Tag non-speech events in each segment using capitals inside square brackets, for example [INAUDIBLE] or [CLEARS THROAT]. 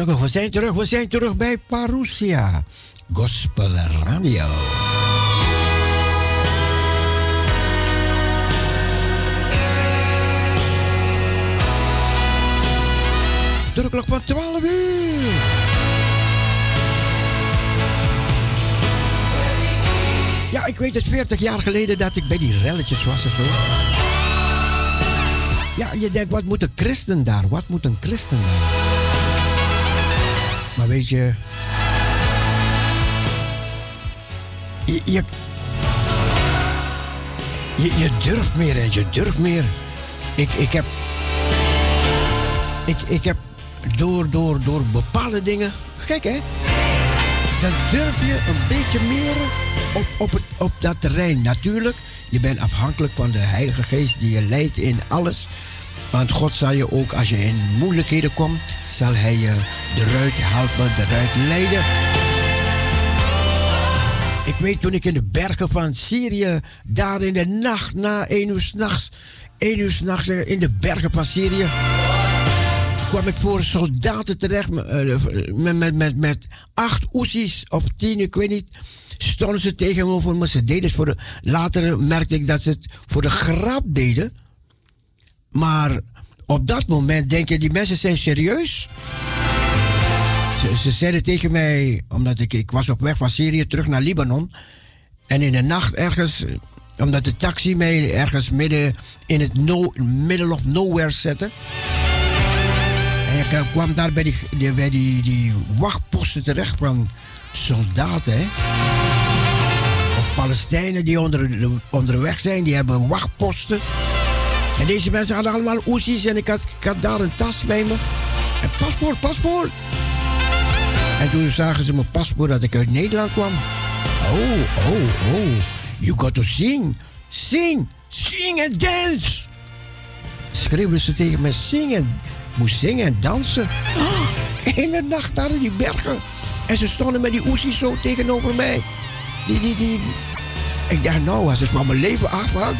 Gelukkig, we zijn terug. We zijn terug bij Parousia Gospel Radio. De klok van 12 uur. Ja, ik weet het 40 jaar geleden dat ik bij die relletjes was of zo. Ja, je denkt, wat moet een christen daar? Wat moet een christen daar? Maar weet je, je, je, durft meer en je durft meer. Ik, ik heb, ik, ik heb door, door, door bepaalde dingen, gek hè, dan durf je een beetje meer op, op, het, op dat terrein. Natuurlijk, je bent afhankelijk van de Heilige Geest die je leidt in alles. Want God zal je ook, als je in moeilijkheden komt, zal Hij je eruit helpen, eruit leiden. Ik weet toen ik in de bergen van Syrië, daar in de nacht, na één uur s'nachts, één uur s'nachts in de bergen van Syrië, kwam ik voor soldaten terecht eh, met, met, met, met acht oesies of tien, ik weet niet. Stonden ze tegenover me. Ze deden het voor de. Later merkte ik dat ze het voor de grap deden. Maar op dat moment denk je, die mensen zijn serieus. Ze, ze zeiden tegen mij, omdat ik, ik was op weg van Syrië terug naar Libanon. En in de nacht ergens, omdat de taxi mij ergens midden in het no, middle of nowhere zette. En ik kwam daar bij die, bij die, die wachtposten terecht van soldaten. Of Palestijnen die onder, onderweg zijn, die hebben wachtposten. En deze mensen hadden allemaal oesies en ik had, ik had daar een tas bij me. En paspoort, paspoort. En toen zagen ze mijn paspoort dat ik uit Nederland kwam. Oh, oh, oh. You got to sing. Sing. Sing and dance. Schreeuwden ze tegen me. Zingen. Moest zingen en dansen. [GASPS] In de nacht in die bergen. En ze stonden met die oesies zo tegenover mij. Die, die, die, ik dacht, nou, als het van mijn leven afhangt,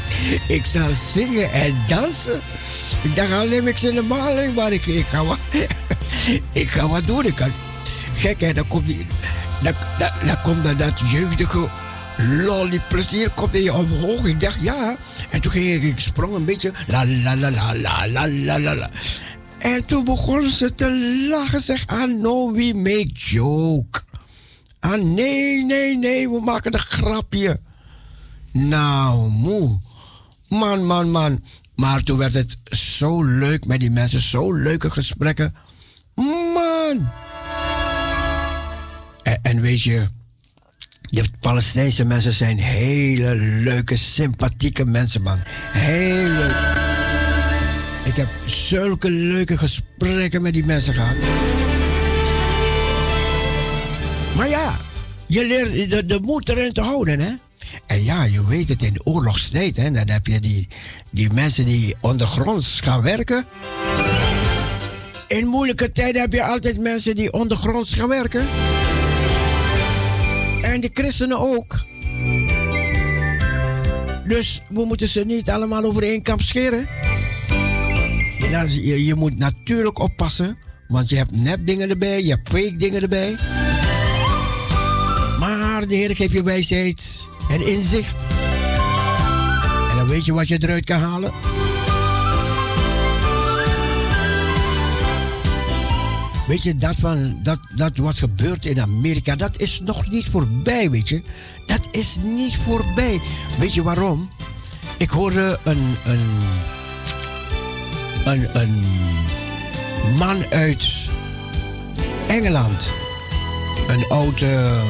ik zal zingen en dansen. Ik dacht, al neem ik ze normaal, maar ik, ik, ga wat, [LAUGHS] ik ga wat doen. Kan, gek, hè, dan komt, die, dan, dan, dan komt dan dat jeugdige lolly plezier komt in je omhoog. Ik dacht, ja. En toen ging ik, ik sprong een beetje, la la la la la la la la la. En toen begonnen ze te lachen, zeg, ah no, we make joke. Ah nee, nee, nee, we maken een grapje. Nou, moe. Man, man, man. Maar toen werd het zo leuk met die mensen. Zo leuke gesprekken. Man. En, weet je, de Palestijnse mensen zijn hele leuke, sympathieke mensen, man. Heel leuk. Ik heb zulke leuke gesprekken met die mensen gehad. Maar ja, je leert de, de moed erin te houden, hè? En ja, je weet het in de oorlogstijd, hè, dan heb je die, die mensen die ondergronds gaan werken. In moeilijke tijden heb je altijd mensen die ondergronds gaan werken. En de christenen ook. Dus we moeten ze niet allemaal over één kamp scheren. Je, je moet natuurlijk oppassen, want je hebt nep dingen erbij, je hebt fake dingen erbij. Maar de Heer geeft je wijsheid en inzicht. En dan weet je wat je eruit kan halen. Weet je, dat, van, dat, dat wat gebeurt in Amerika, dat is nog niet voorbij, weet je. Dat is niet voorbij. Weet je waarom? Ik hoorde een, een, een, een man uit Engeland. Een oude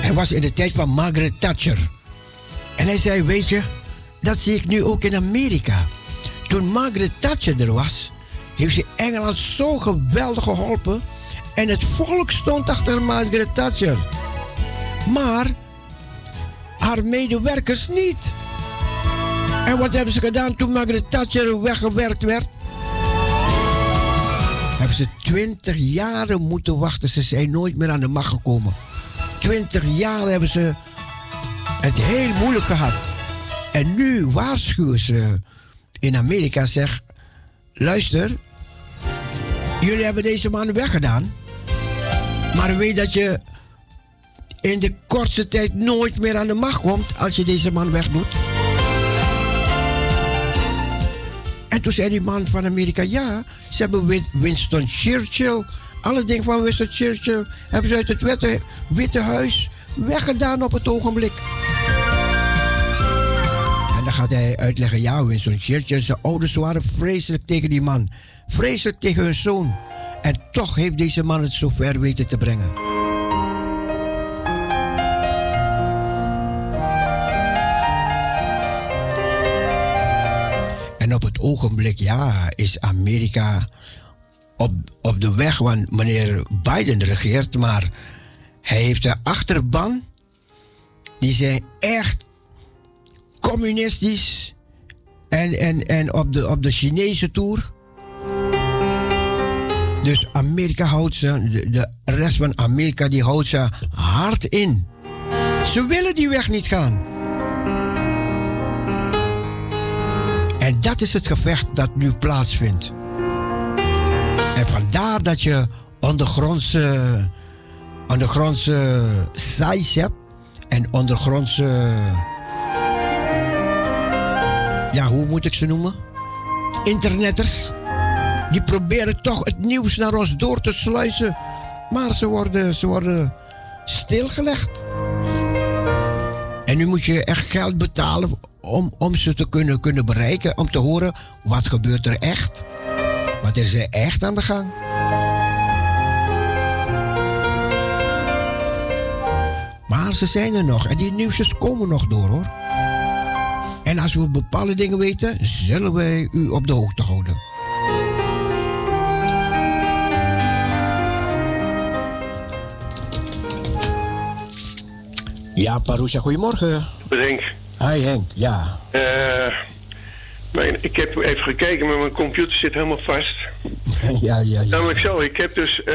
hij was in de tijd van Margaret Thatcher. En hij zei, weet je, dat zie ik nu ook in Amerika. Toen Margaret Thatcher er was, heeft ze Engeland zo geweldig geholpen. En het volk stond achter Margaret Thatcher. Maar haar medewerkers niet. En wat hebben ze gedaan toen Margaret Thatcher weggewerkt werd? Hebben ze twintig jaren moeten wachten. Ze zijn nooit meer aan de macht gekomen. 20 jaar hebben ze het heel moeilijk gehad. En nu waarschuwen ze in Amerika, zeg, luister, Jullie hebben deze man weggedaan. Maar weet dat je in de kortste tijd nooit meer aan de macht komt als je deze man wegdoet. En toen zei die man van Amerika, ja, ze hebben Winston Churchill, alle dingen van Winston Churchill, hebben ze uit het Witte, Witte Huis weggedaan op het ogenblik. En dan gaat hij uitleggen, ja, Winston Churchill, zijn ouders waren vreselijk tegen die man. Vreselijk tegen hun zoon. En toch heeft deze man het zover weten te brengen. En op het ogenblik, ja, is Amerika op, op de weg, want meneer Biden regeert, maar hij heeft een achterban. Die zijn echt communistisch. En, en, en op, de, op de Chinese toer. Dus Amerika houdt ze, de, rest van Amerika die houdt ze hard in. Ze willen die weg niet gaan. En dat is het gevecht dat nu plaatsvindt. En vandaar dat je ondergrondse, ondergrondse sites hebt en ondergrondse. Ja, hoe moet ik ze noemen? Internetters. Die proberen toch het nieuws naar ons door te sluizen. Maar ze worden, ze worden stilgelegd. En nu moet je echt geld betalen om, om ze te kunnen, kunnen bereiken. Om te horen wat gebeurt er echt. Wat is er echt aan de gang. Maar ze zijn er nog en die nieuwsjes komen nog door hoor. En als we bepaalde dingen weten, zullen wij u op de hoogte houden. Ja, Parousia, goedemorgen. Bedenk. Hi Henk, ja. Uh, mijn, ik heb even gekeken, maar mijn computer zit helemaal vast. [LAUGHS] ja, ja, ja. Namelijk zo, ik heb dus uh,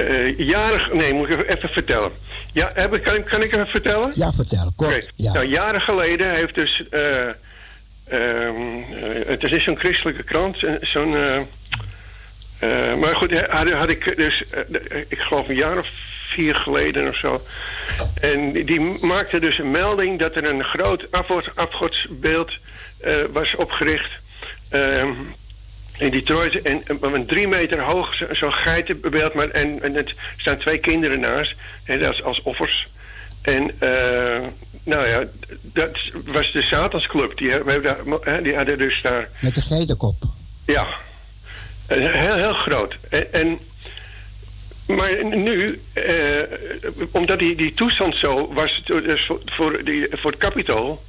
uh, jarig... Nee, moet ik even vertellen. Ja, heb ik, kan, kan ik even vertellen? Ja, vertel, kort. Okay. Ja. Nou, jaren geleden heeft dus... Um, het is zo'n christelijke krant, zo'n... maar goed, had, had ik dus... ik geloof een jaar of vier geleden of zo. En die maakte dus een melding dat er een groot afgodsbeeld uh, was opgericht. Uh, in Detroit. En een drie meter hoog zo'n geitenbeeld. Maar, en, en er staan twee kinderen naast. En als, als offers. En uh, nou ja, dat was de Satansclub. Die, die hadden dus daar... Met de geitenkop. Ja. Heel, heel groot. En, en maar nu, eh, omdat die, die toestand zo was dus voor, die, voor het kapitool.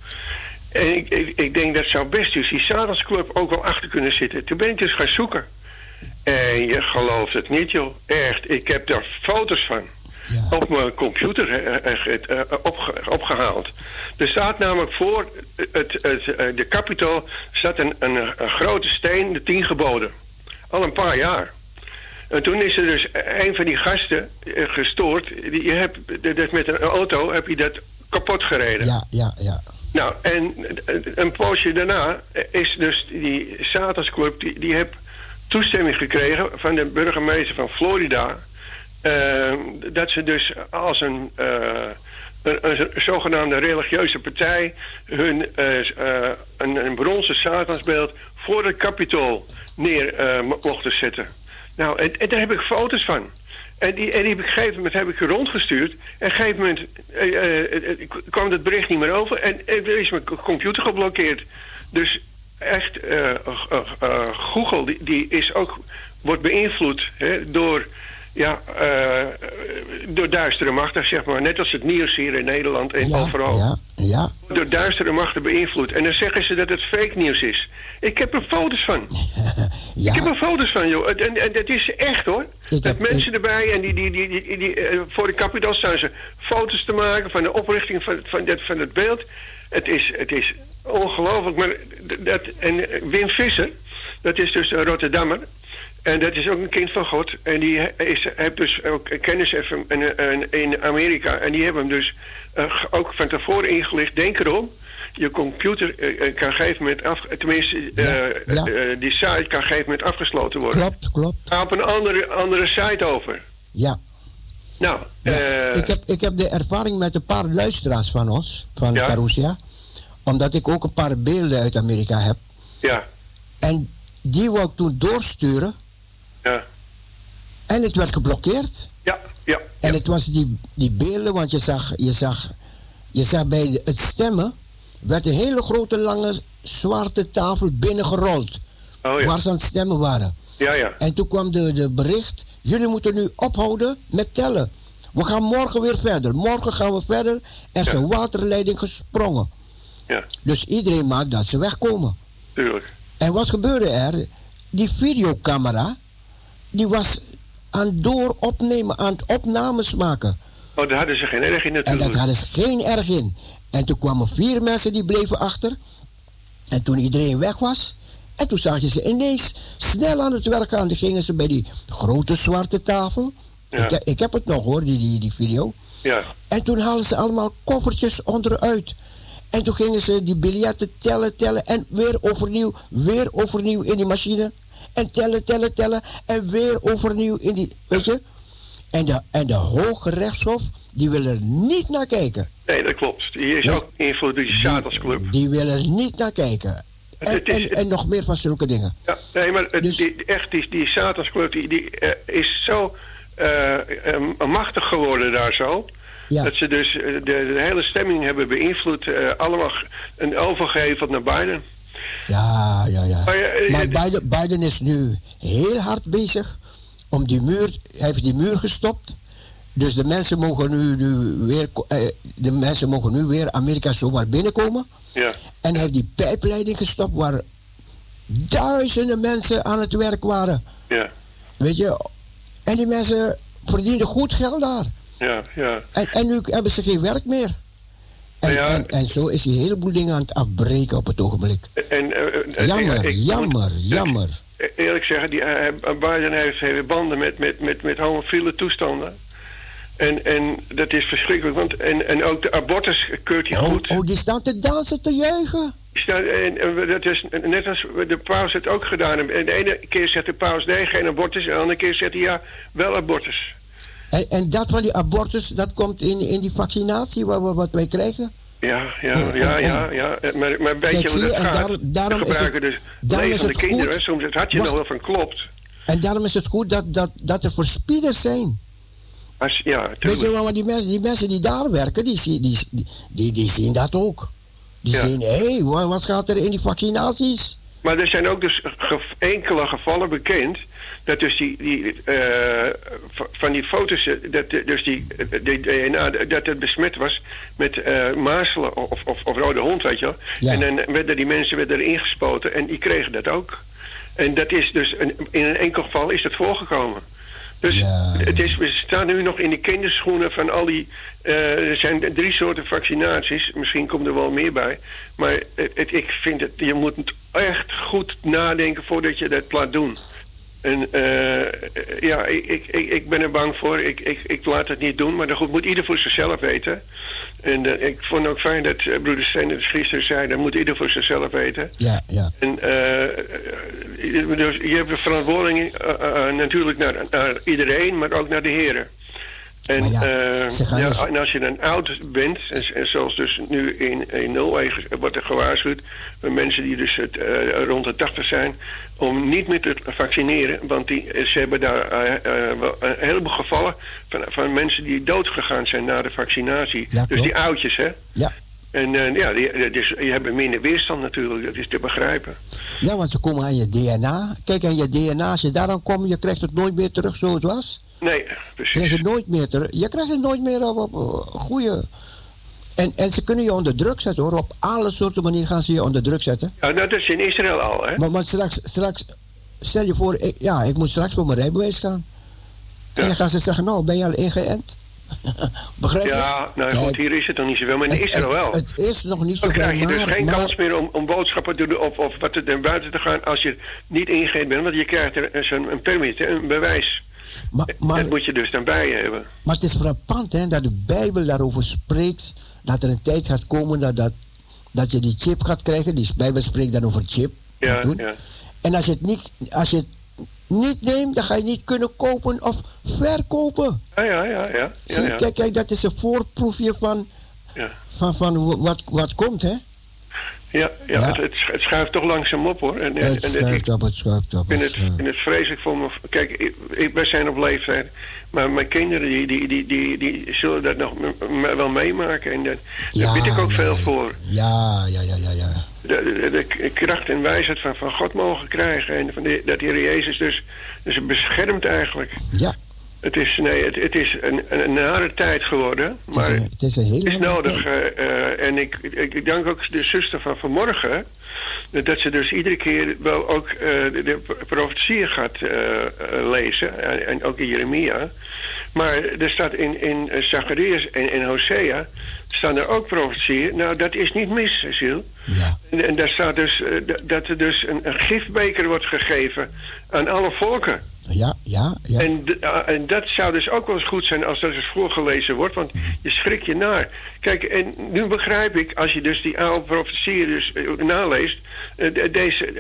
En ik, ik, ik, denk dat zou best dus die Satansclub ook wel achter kunnen zitten. Toen ben ik dus gaan zoeken. En je gelooft het niet, joh. Echt, ik heb daar foto's van. Ja. Op mijn computer opge, opgehaald. Er staat namelijk voor het, het, de kapitool staat een, een, een grote steen, de tien geboden. Al een paar jaar. En toen is er dus een van die gasten eh, gestoord. Die, je hebt, dat met een auto heb je dat kapot gereden. Ja, ja, ja. Nou, en een poosje daarna is dus die Satansclub... die, die heeft toestemming gekregen van de burgemeester van Florida... Uh, dat ze dus als een, uh, een, een, zogenaamde religieuze partij... hun uh, een, een bronzen Satansbeeld voor het kapitool neer mochten zetten. Nou, en, daar heb ik foto's van. En die, en die heb ik, gegeven moment heb ik rondgestuurd. En op een gegeven moment uh, kwam het bericht niet meer over. En, er is mijn computer geblokkeerd. Dus echt, Google die, die, is ook, wordt beïnvloed hè, door ja, uh, door duistere machten, zeg maar. Net als het nieuws hier in Nederland en overal. Ja, ja. Door duistere machten beïnvloed. En dan zeggen ze dat het fake nieuws is. Ik heb er foto's van. [LAUGHS] ja. Ik heb er foto's van, joh. En, en dat is echt, hoor. Ik dat mensen erbij en die, die, die, die, die uh, voor de kapitaal staan ze foto's te maken van de oprichting van, van, dat, van het beeld. Het is, het is ongelooflijk. Maar dat, en Wim Visser, dat is dus een Rotterdammer. En dat is ook een kind van God. En die is, heeft dus ook kennis in, in Amerika. En die hebben hem dus uh, ook van tevoren ingelicht. Denk erom. je computer uh, kan gegeven moment af, tenminste, die site kan gegeven moment afgesloten worden. Klopt, klopt. Ga op een andere, andere site over. Ja. Nou, ik, heb, ik heb de ervaring met een paar luisteraars van ons, van? Parousia. Omdat ik ook een paar beelden uit Amerika heb. Ja. En die wou ik toen doorsturen. Ja. En het werd geblokkeerd. Ja, ja. En het was die, die beelden, want je zag, je, zag, je zag bij het stemmen... werd een hele grote, lange, zwarte tafel binnengerold. Oh, ja. Waar ze aan het stemmen waren. Ja, ja. En toen kwam de, de bericht... jullie moeten nu ophouden met tellen. We gaan morgen weer verder. Morgen gaan we verder. Er is een waterleiding gesprongen. Ja. Dus iedereen maakt dat ze wegkomen. Tuurlijk. En wat gebeurde er? Die videocamera, die was aan het dooropnemen, aan het opnames maken. Oh, daar hadden ze geen erg in natuurlijk. En dat hadden ze geen erg in. En toen kwamen vier mensen die bleven achter. En toen iedereen weg was, en toen zag je ze ineens snel aan het werken. En toen gingen ze bij die grote zwarte tafel. Ja. Ik, ik, heb het nog hoor, die, die, die video. Ja. En toen haalden ze allemaal koffertjes onderuit. En toen gingen ze die biljetten tellen, tellen. En weer overnieuw, weer overnieuw in die machine. En tellen, tellen, tellen. En weer overnieuw in die. Weet je? En de, en de Hoge Rechtshof, die willen er niet naar kijken. Nee, dat klopt. Die is ook invloed door die Satansclub. Die willen er niet naar kijken. En, en, en, nog meer van zulke dingen. Ja, nee, maar dus, die, echt, die, die Satansclub die, die uh, is zo uh, um, machtig geworden daar zo. Ja. Dat ze dus de, de, hele stemming hebben beïnvloed. Allemaal een overgeheveld naar Biden. Ja, ja, ja. Maar, maar Biden, Biden is nu heel hard bezig om die muur. Hij heeft die muur gestopt. Dus de mensen mogen nu, nu weer. Uh, de mensen mogen nu weer Amerika zomaar binnenkomen. Ja. En hij heeft die pijpleiding gestopt waar duizenden mensen aan het werk waren. Ja. Weet je? En die mensen verdienden goed geld daar. Ja, ja. En, en nu hebben ze geen werk meer. En, ja, en, en, zo is hij een heleboel dingen aan het afbreken op het ogenblik. En, uh, jammer, ik, jammer, moet, jammer. Eerlijk zeggen, die, uh, Biden heeft, heeft banden met, met, met, met homofiele toestanden. En, en dat is verschrikkelijk. Want, en, en ook de abortus keurt hij oh, goed. Oh, die staan te dansen, te juichen. En, en, dat is net als de paus het ook gedaan heeft. En de ene keer zegt de paus nee, geen abortus. En de andere keer zegt hij ja, wel abortus. En, en dat van die abortus, dat komt in, in die vaccinatie wat, wat wij krijgen? Ja, ja, ja, ja, ja. Maar, maar weet je hoe dat gaat? Daarom, daarom We gebruiken is het, dus daarom is het kinderen. goed. Soms het had je nog wel van klopt. En daarom is het goed dat, dat, dat er verspieders zijn. Als, ja, Weet je wel, want die mensen, die mensen die daar werken, die, die, die, die, die zien dat ook. Die Ja. zien, hé, hey, wat, wat gaat er in die vaccinaties? Maar er zijn ook dus ge- enkele gevallen bekend dat dus die, die eh, van die foto's, eh, dat de- dus die, eh, die DNA, dat het besmet was met eh mazelen of, of, of rode hond, weet je wel. Ja. En dan werden die mensen werden erin gespoten en die kregen dat ook. En dat is dus, een, in een enkel geval is dat voorgekomen. Dus Ja, het is, we staan nu nog in de kinderschoenen van al die... eh, er zijn drie soorten vaccinaties. Misschien komt er wel meer bij. Maar het, het- ik vind het... Je moet echt goed nadenken voordat je dat laat doen. En eh, ja, ik, ik, ik, ben er bang voor. Ik, ik, ik laat het niet doen. Maar dan goed, moet ieder voor zichzelf weten. En eh, ik vond ook fijn dat uh, broeder Steen het gisteren zei... dat moet ieder voor zichzelf weten. Ja, ja. En eh, eh, dus je hebt de verantwoording eh, eh, natuurlijk naar, naar iedereen, maar ook naar de heren. En, ja, eh, dus- en als je dan oud bent, en, en zoals dus nu in, in Noorwegen wordt er gewaarschuwd, voor mensen die dus het, eh, rond de 80 zijn, om niet meer te vaccineren, want die, ze hebben daar eh, eh, wel een heleboel gevallen van, van mensen die doodgegaan zijn na de vaccinatie. Ja, dus die oudjes, hè? Ja. En eh, ja, die, dus, je hebt minder weerstand natuurlijk, dat is te begrijpen. Ja, want ze komen aan je DNA. Kijk, aan je DNA, als je daar aan komt, je krijgt het nooit meer terug zoals het was. Nee, Je krijgt precies. het nooit meer terug. Je krijgt het nooit meer op, op, op goede... En, en ze kunnen je onder druk zetten hoor. Op alle soorten manieren gaan ze je onder druk zetten. Ja, nou, dat is in Israël al, hè? Maar, maar straks, straks, stel je voor, ik, ja, ik moet straks voor mijn rijbewijs gaan. En dan gaan ze zeggen, nou, ben je al ingeënt? [LAUGHS] Begrijp je? Ja, nou goed, hier is het nog niet zoveel, maar in het, Israël wel. het, het is nog niet zo Dan krijg je dus maar, geen maar- kans meer om, om boodschappen te doen of, of wat er naar buiten te gaan als je niet ingeënt bent. Want je krijgt er een, zo'n- een permit, een bewijs. Maar, maar, dat moet je dus dan bij hebben. Maar het is frappant hè, dat de Bijbel daarover spreekt. Dat er een tijd gaat komen dat, dat, dat je die chip gaat krijgen. Die Bijbel spreekt dan over chip. Ja, ja. En als je, het niet, als je het niet neemt, dan ga je niet kunnen kopen of verkopen. Ja, ja, ja. ja, ja, Zie, kijk, kijk, dat is een voorproefje van, ja. van, van wat, wat komt, hè? Ja, ja, Het, het, schuift toch langzaam op hoor. En, het schuift op, het schuift op. Ik vind het, het vreselijk voor me. Kijk, ik, wij zijn op leeftijd. Maar mijn kinderen die, die, die, die, die zullen dat nog wel meemaken. En daar, daar bied ik ook veel voor. Ja, ja, ja, ja. ja. De, de, kracht en wijsheid van, van God mogen krijgen. En van dat de Heer Jezus dus, dus beschermt eigenlijk. Ja. Het is, nee, het, het is een, een, nare tijd geworden. Maar het is, een, het is, een hele het is nodig. Uh, uh, en ik, ik, ik, dank ook de zuster van vanmorgen. Dat ze dus iedere keer wel ook uh, de, de profetieën gaat lezen. En, en, ook in Jeremia. Maar er staat in, in Zacharias en in Hosea. staan er ook profetieën. Nou, dat is niet mis, Ziel. Ja. En, en daar staat dus dat er dus een, een gifbeker wordt gegeven aan alle volken. Ja, ja, ja. En, en dat zou dus ook wel eens goed zijn als dat eens voorgelezen wordt, want je schrik je naar. Kijk, en nu begrijp ik, als je dus die oude profetieën dus naleest, deze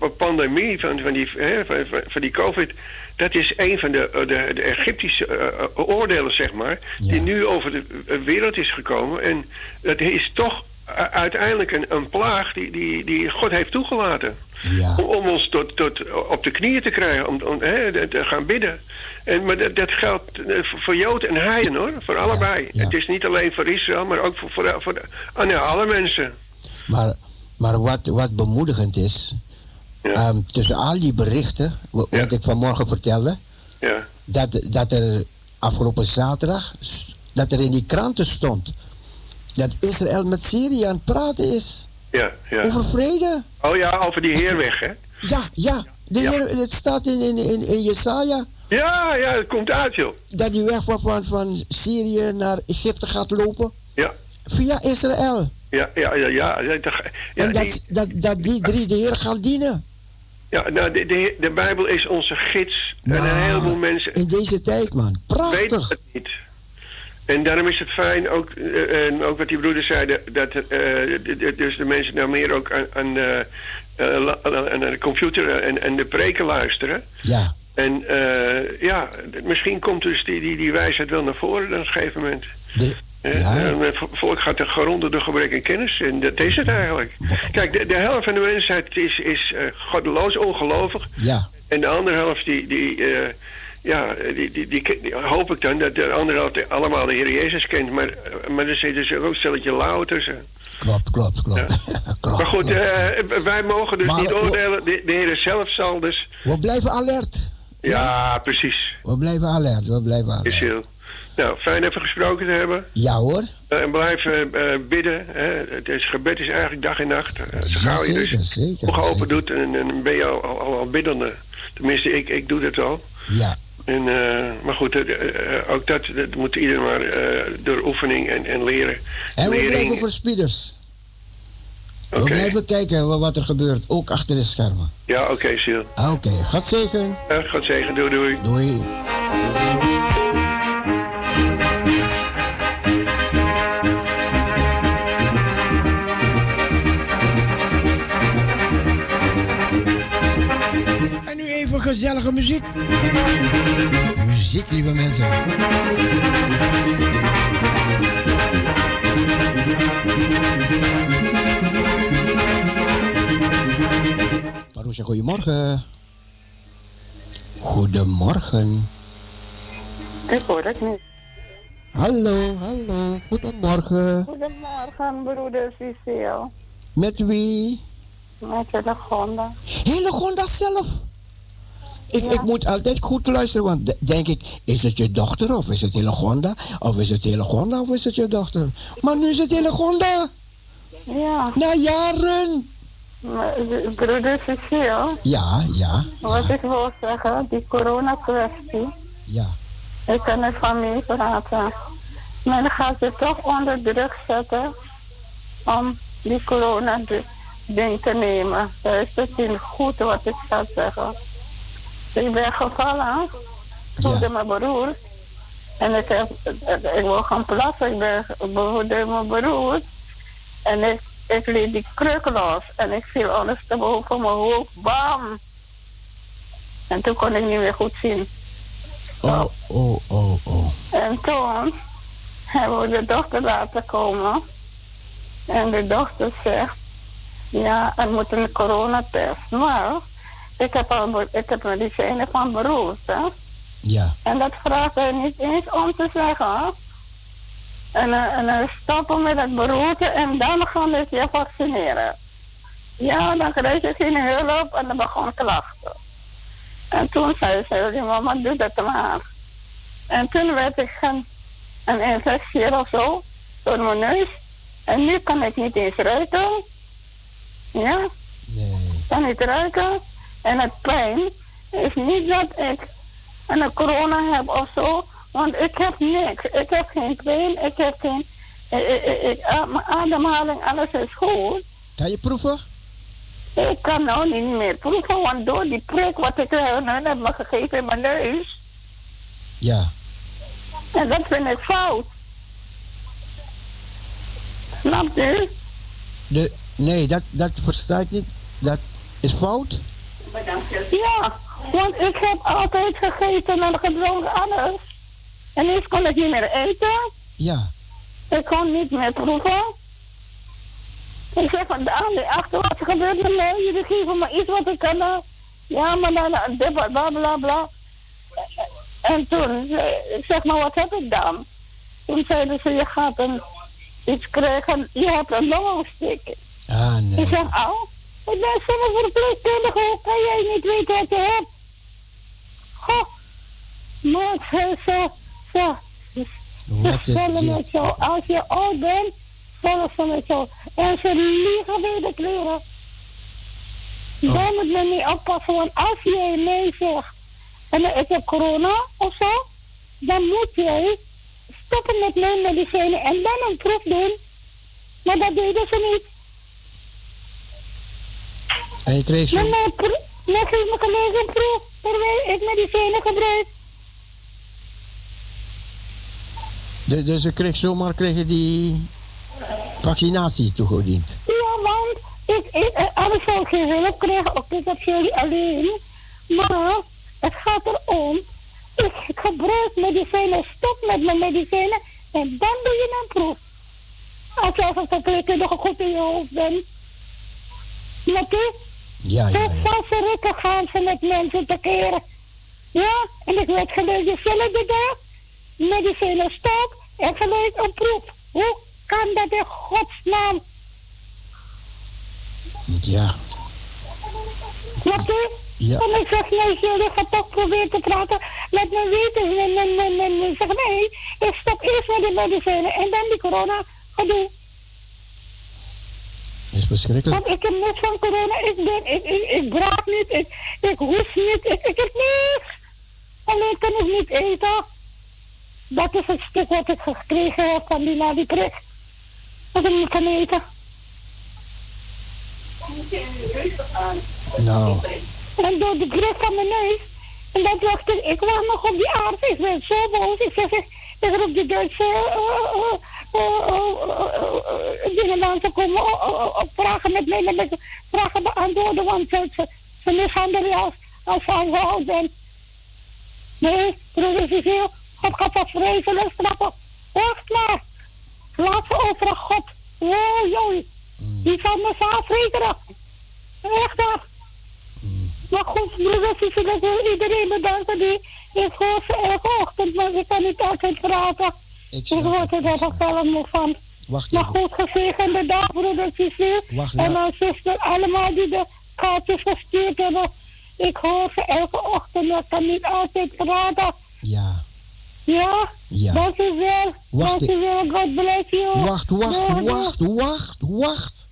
uh, pandemie van, van, die, van, van, die COVID, dat is een van de, de, de Egyptische oordelen, zeg maar, ja. die nu over de wereld is gekomen. En dat is toch uiteindelijk een, een plaag die, die, die God heeft toegelaten. Ja. Om, om, ons tot, tot op de knieën te krijgen, om, om hè, te gaan bidden. En, maar dat, dat geldt voor Jood en Heiden hoor, voor allebei. Ja, Het is niet alleen voor Israël, maar ook voor, voor, voor alle mensen. Maar, maar wat, wat bemoedigend is, um, tussen al die berichten, wat ik vanmorgen vertelde, dat, dat er afgelopen zaterdag, dat er in die kranten stond, dat Israël met Syrië aan het praten is. Ja, ja. Over vrede. Oh ja, over die heerweg, hè? Ja, ja. De Ja. Heer, het staat in, in, in, in Jesaja. Ja, ja, het komt uit, joh. Dat die weg van, van Syrië naar Egypte gaat lopen. Ja, Via Israël. ja, ja, ja. ja, en dat, die- dat, dat die drie de Heer gaan dienen. ja nou, de, de, de Bijbel is onze gids. en Nou, een heleboel mensen In deze tijd, man. Prachtig. het niet. En daarom is het fijn, ook, en ook wat die broeders zeiden, dat eh, de- dus de mensen nou meer ook aan, aan, eh, aan- de computer en, en de preken luisteren. Ja. En ja, misschien komt dus die, die, die wijsheid wel naar voren op een gegeven moment. De, ja. eh, het volk gaat er geronde door gebrek aan kennis. En dat is het eigenlijk. Kijk, de, de helft van de mensheid is, is eh, goddeloos, ongelovig. Ja. En de andere helft, die, die, eh, ja, die, die, die, hoop ik dan dat de andere helft allemaal de Heer Jezus kent. Maar, maar er zit dus ook een stelletje lauw tussen. Klopt, klopt, klopt. [LAUGHS] klopt Maar goed, klopt. wij mogen dus Maar- niet oordelen. De, de Heer zelf zal dus... We blijven alert. Ja, precies. We blijven alert. We blijven Is alert. heel. Nou, fijn even gesproken te hebben. Ja hoor. Eh, en blijf eh, eh, bidden. Hè. Het is, gebed is eigenlijk dag en nacht. Zo Ja, gauw je zeker, dus zeker, ogen open doet, en, en ben je al, al, al, biddende. Tenminste, ik, ik doe dat al. Ja. En, maar goed, ook dat, dat moet ieder maar door oefening en, en leren. En we Lering. blijven verspieders. We Oké. blijven kijken wa- wat er gebeurt, ook achter de schermen. Ja, oké, Sil. Oké, God zegen. God zegen, doei doei. Doei. Gezellige muziek. Muziek, lieve mensen. Marusha, goedemorgen. Goedemorgen. Ik hoor het niet. Hallo, hallo. Goedemorgen. Goedemorgen, broeder Cecile. Met wie? Met de Gonda. Hele Gonda zelf. Ik, ik moet altijd goed luisteren, want de- denk ik, is het je dochter of is het hele Gonda? Of is het hele Gonda of is het je dochter? Maar nu is het hele Gonda. Ja, Na jaren. de- broeder Cecile. Ja, ja, Wat ik wil zeggen, die corona-kwestie. ja. Ik kan er van mee praten. Men gaat ze toch onder druk zetten om die corona-ding te nemen. Dat is misschien goed wat ik ga zeggen. Ik ben gevallen, voelde mijn broer. En ik, heb, ik wil gaan plassen, ik ben behoorde mijn broer. En ik ik liet die kruk los en ik viel ondersteboven mijn hoofd. Bam! En toen kon ik niet meer goed zien. Oh, oh, oh, oh. En toen hebben we de dochter laten komen. En de dochter zegt, ja, er moet een coronatest. Maar ik heb, al, ik heb van beroerte. Ja. En dat vraagt hij niet eens om te zeggen. En, uh, en uh, stoppen met het beroerte en dan gaan ze je vaccineren. Ja, dan krijg je geen hulp en dan begon klachten. En toen zei ze, die mama, doe dat maar. En toen werd ik een, een infectie of zo door mijn neus. En nu kan ik niet eens ruiken. Ja? Nee. Kan niet ruiken. En het pijn is niet dat ik een corona heb of zo. Want ik heb niks. Ik heb geen pijn. Ik heb geen... Ik, ik, ik, mijn ademhaling, alles is goed. Kan je proeven? Ik kan nou niet meer proeven, want door die prik wat ik hun heb me gegeven in mijn neus. Ja. En dat vind ik fout. Snap je? De, nee, dat, dat versta ik niet. Dat is fout? Ja, want ik heb altijd gegeten en gedronken alles. En nu kon ik niet meer eten. Ja. Ik kon niet meer proeven. Ik zeg van Daan, achter wat er gebeurt met mij, jullie geven me iets wat ik kan. Ja, maar dan bla bla bla bla. En toen, ik zeg maar, wat heb ik dan? Toen zeiden ze, je gaat een, iets krijgen, je hebt een longontsteking. Ah, nee. Ik zeg, oh, ik ben zelf verpleegkundige, hoe kan jij niet weten wat je hebt? Goh, maar ze, ze, ze, dit? Zo, als je oud bent, zullen ze het zo. En ze liegen bij de kleren. Oh. Daar moet men niet oppassen, want als jij nee zegt en ik heb corona of zo, dan moet jij stoppen met mijn medicijnen en dan een proef doen. Maar dat deden ze niet. En je kreeg zo... Nee, nee, geef me collega proef terwijl ik medicijnen gebruik. De, dus je kreeg zomaar kreeg je die vaccinatie toegediend? Ja, want ik, ik, alles zou geen hulp krijgen, ook ik heb jullie alleen. Maar het gaat erom, ik gebruik medicijnen, stop met mijn medicijnen en dan doe je een proef. Als je als verpleegkundige goed in je hoofd bent. Ja, ja, ja. Zo rukken gaan ze met mensen te keren. Ja, en ik werd gelijk dezelfde dag. Medicijnen stop en gelijk een proef. Hoe kan dat in godsnaam? Ja. Snap je? Ja. En ik zeg, nee, jullie gaan toch proberen te praten. Laat me weten. En, en, en, en ik zeg, nee, ik stop eerst met die medicijnen en dan die corona gedoe. Is verschrikkelijk. Want ik heb niks van corona. Ik ben, ik, ik, ik braak niet, ik, ik hoest niet, ik, ik heb niks. Alleen kan ik niet eten. Dat is het stuk wat ik gekregen heb van die na die prik. Dat ik niet kan eten. Nou. En door de druk van mijn neus. En dat dacht ik, ik wacht nog op die arts. Ik ben zo boos. Ik zeg, ik roep de Duitse dingen aan te komen vragen met mij. Met vragen beantwoorden, want ze, ze, mishandelen je als, als aangehouden bent. Nee, broeder Cecile, God gaat dat vreselijk straffen. Wacht maar. Laat ze over God. Oh, joh. Die zal me rekenen. Echt waar. Maar goed, broeder Cecile, ik wil iedereen bedanken die ik hoor ze elke ochtend, maar ik kan niet altijd praten. Ik, ik word er daar helemaal van. Wacht maar even. goed, gezegende dag, broeder Cecile. Wacht, en mijn zuster, allemaal die de kaartjes gestuurd hebben. Ik hoor ze elke ochtend, ik kan niet altijd praten. Ja. Ja? Ja. Dankjewel. Wacht, Dankjewel, God bless you. Wacht, wacht, Doei, wacht, wacht, wacht.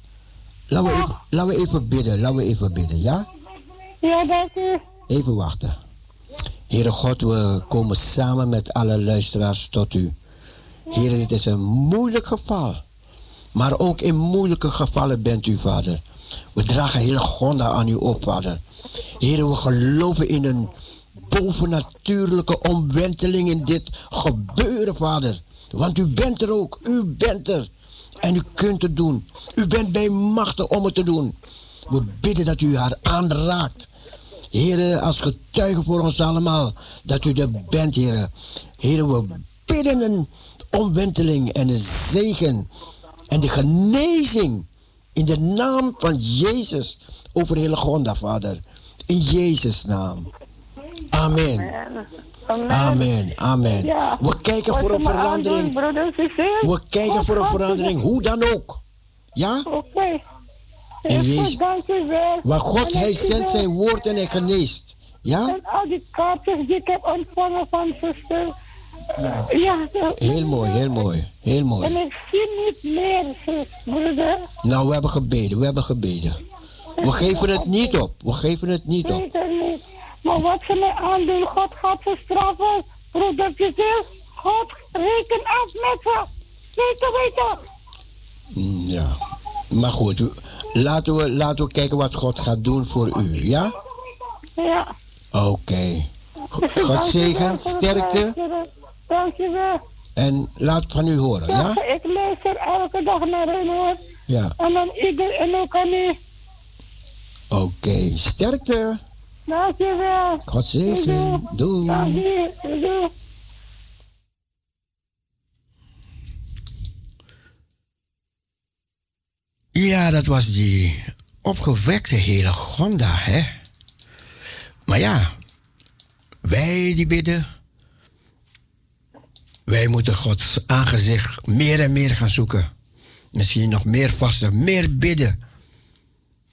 Laten we, even, laten we even bidden, laten we even bidden, ja? Ja, dank u. Even wachten. Heere God, we komen samen met alle luisteraars tot u. Heere, dit is een moeilijk geval. Maar ook in moeilijke gevallen bent u, Vader. We dragen hele gonda aan u op, Vader. Heere, we geloven in een bovennatuurlijke omwenteling in dit gebeuren, Vader. Want u bent er ook, u bent er. En u kunt het doen. U bent bij machten om het te doen. We bidden dat u haar aanraakt. Heren, als getuige voor ons allemaal dat u er bent, heren. Heren, we bidden een omwenteling en een zegen en de genezing in de naam van Jezus over hele Gonda, Vader. In Jezus' naam. Amen. Amen. Amen. We kijken voor een verandering. We kijken voor een verandering, hoe dan ook. Ja? Oké. En Jezus. Maar God, Hij zendt zijn woord en Hij geneest. Ja? En al die kaartjes die ik heb ontvangen van zuster. Ja. ja heel mooi, heel mooi. Heel mooi. En ik zie niet meer, broeder. Nou, we hebben gebeden, we hebben gebeden. We geven het niet op. We geven het niet op. Niet. Maar wat ze mij aandoen, God gaat ze straffen. Broedertjes, God reken af met ze. Zeker weten. Mm, ja. Maar goed, laten we, laten we kijken wat God gaat doen voor u, ja? Ja. Oké. Okay. God [LAUGHS] zegen, sterkte. Dankjewel. En laat van u horen, ja? ja? Ik luister elke dag naar u hoor. Ja. En dan ieder en ook aan u. Oké, okay. sterkte. Dankjewel. God zegen. Doei. Doei. Ja, dat was die opgewekte hele Gonda, hè? Maar ja, wij die bidden, wij moeten Gods aangezicht meer en meer gaan zoeken. Misschien nog meer vasten, meer bidden.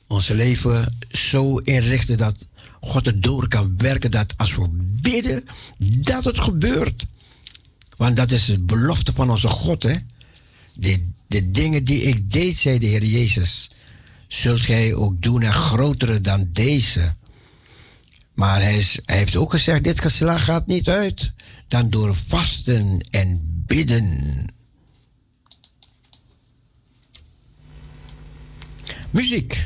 Ons leven zo inrichten dat God het door kan werken. Dat als we bidden, dat het gebeurt. Want dat is de belofte van onze God. Hè? De, de dingen die ik deed, zei de Heer Jezus, zult gij ook doen en grotere dan deze. Maar hij, heeft ook gezegd, dit geslacht gaat niet uit dan door vasten en bidden. Muziek.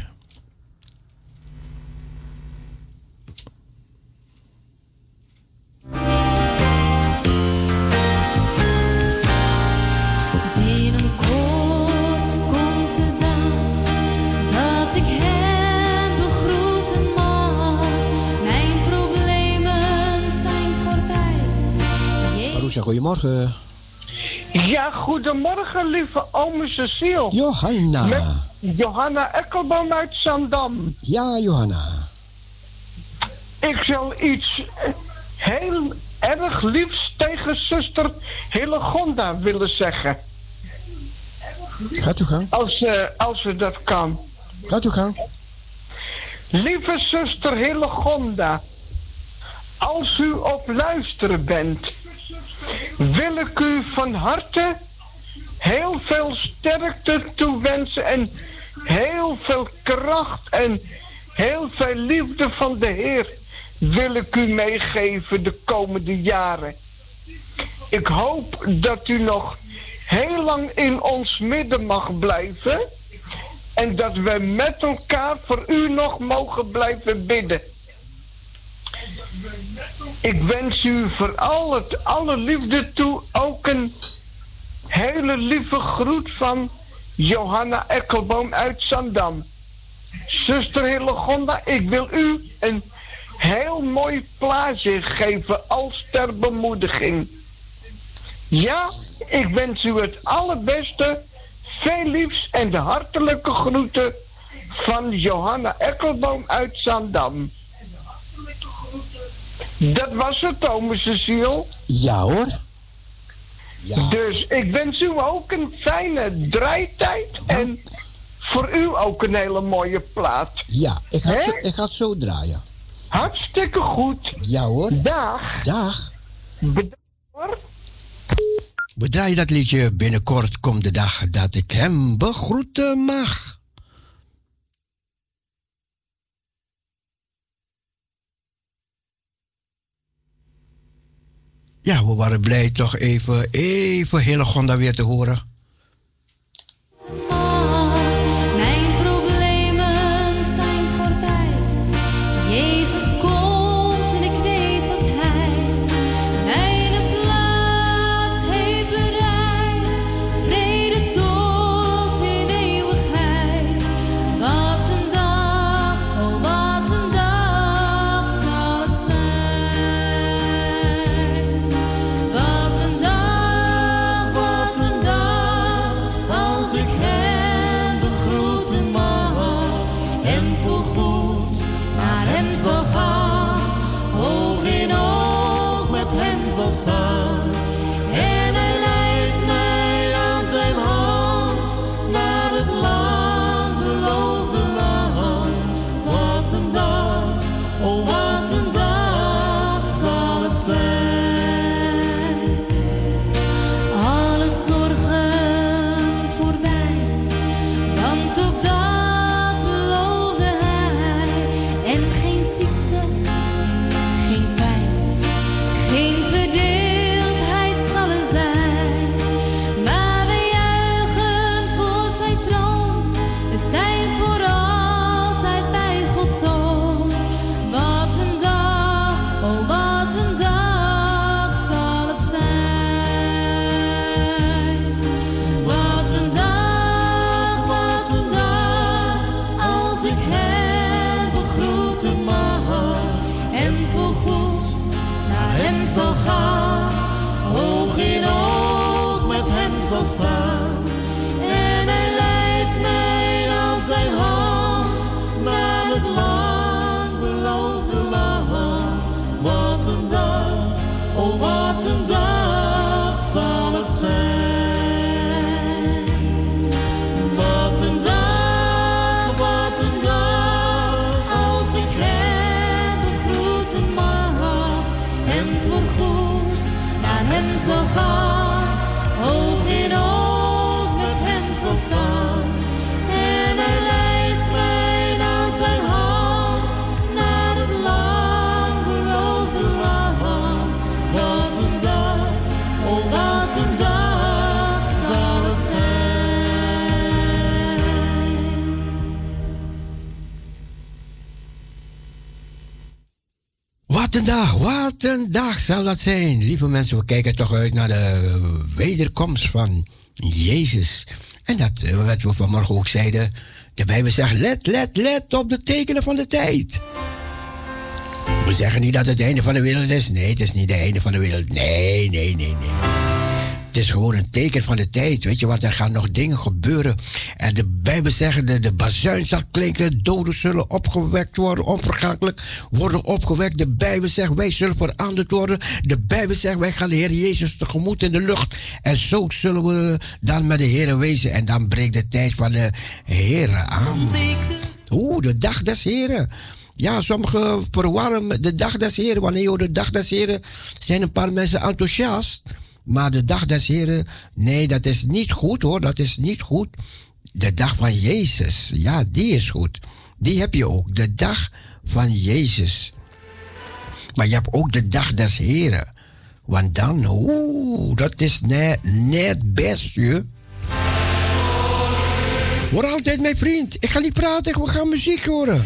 Goedemorgen. Ja, goedemorgen, lieve ome Cecile. Johanna. Met Johanna Ekkelboom uit Zandam. Ja, Johanna. Ik zal iets heel erg liefs tegen zuster Hillegonda willen zeggen. Gaat u gaan. Als, uh, als ze dat kan. Gaat u gaan. Lieve zuster Hillegonda, als u op luisteren bent wil ik u van harte heel veel sterkte toewensen en heel veel kracht en heel veel liefde van de Heer wil ik u meegeven de komende jaren. Ik hoop dat u nog heel lang in ons midden mag blijven en dat we met elkaar voor u nog mogen blijven bidden. Ik wens u vooral het allerliefde toe ook een hele lieve groet van Johanna Ekkelboom uit Zandam. Zuster Hillegonda, ik wil u een heel mooi plaatje geven als ter bemoediging. Ja, ik wens u het allerbeste, veel liefs en de hartelijke groeten van Johanna Ekkelboom uit Zandam. Dat was het, Thomas Cecile. Ja hoor. Ja. Dus ik wens u ook een fijne draaitijd. En voor u ook een hele mooie plaat. Ja, ik ga, zo, ik ga het zo draaien. Hartstikke goed. Ja hoor. Dag. Dag. Bedankt hoor. We draaien dat liedje. Binnenkort komt de dag dat ik hem begroeten mag. Ja, we waren blij toch even, even Hillegonda weer te horen. Wat een dag, wat een dag zal dat zijn. Lieve mensen, we kijken toch uit naar de wederkomst van Jezus. En dat eh, wat we vanmorgen ook zeiden. De Bijbel zegt, let, let, let op de tekenen van de tijd. We zeggen niet dat het einde van de wereld is. Nee, het is niet het einde van de wereld. Nee, nee, nee, nee. Het is gewoon een teken van de tijd. Weet je, want er gaan nog dingen gebeuren. En de Bijbel zegt, de, de bazuin zal klinken, doden zullen opgewekt worden, onvergankelijk worden opgewekt. De Bijbel zegt, wij zullen veranderd worden. De Bijbel zegt, wij gaan de Heer Jezus tegemoet in de lucht. En zo zullen we dan met de Heer wezen. En dan breekt de tijd van de Heer aan. Oeh, de dag des Heren. Ja, sommigen verwarren de dag des Heren. Wanneer je de dag des Heren zijn een paar mensen enthousiast. Maar de dag des Heren, nee, dat is niet goed hoor. Dat is niet goed. De dag van Jezus, ja, die is goed. Die heb je ook. De dag van Jezus. Maar je hebt ook de dag des Heren. Want dan, oeh, dat is net, net best, je. Hoor altijd mijn vriend. Ik ga niet praten, we gaan muziek horen.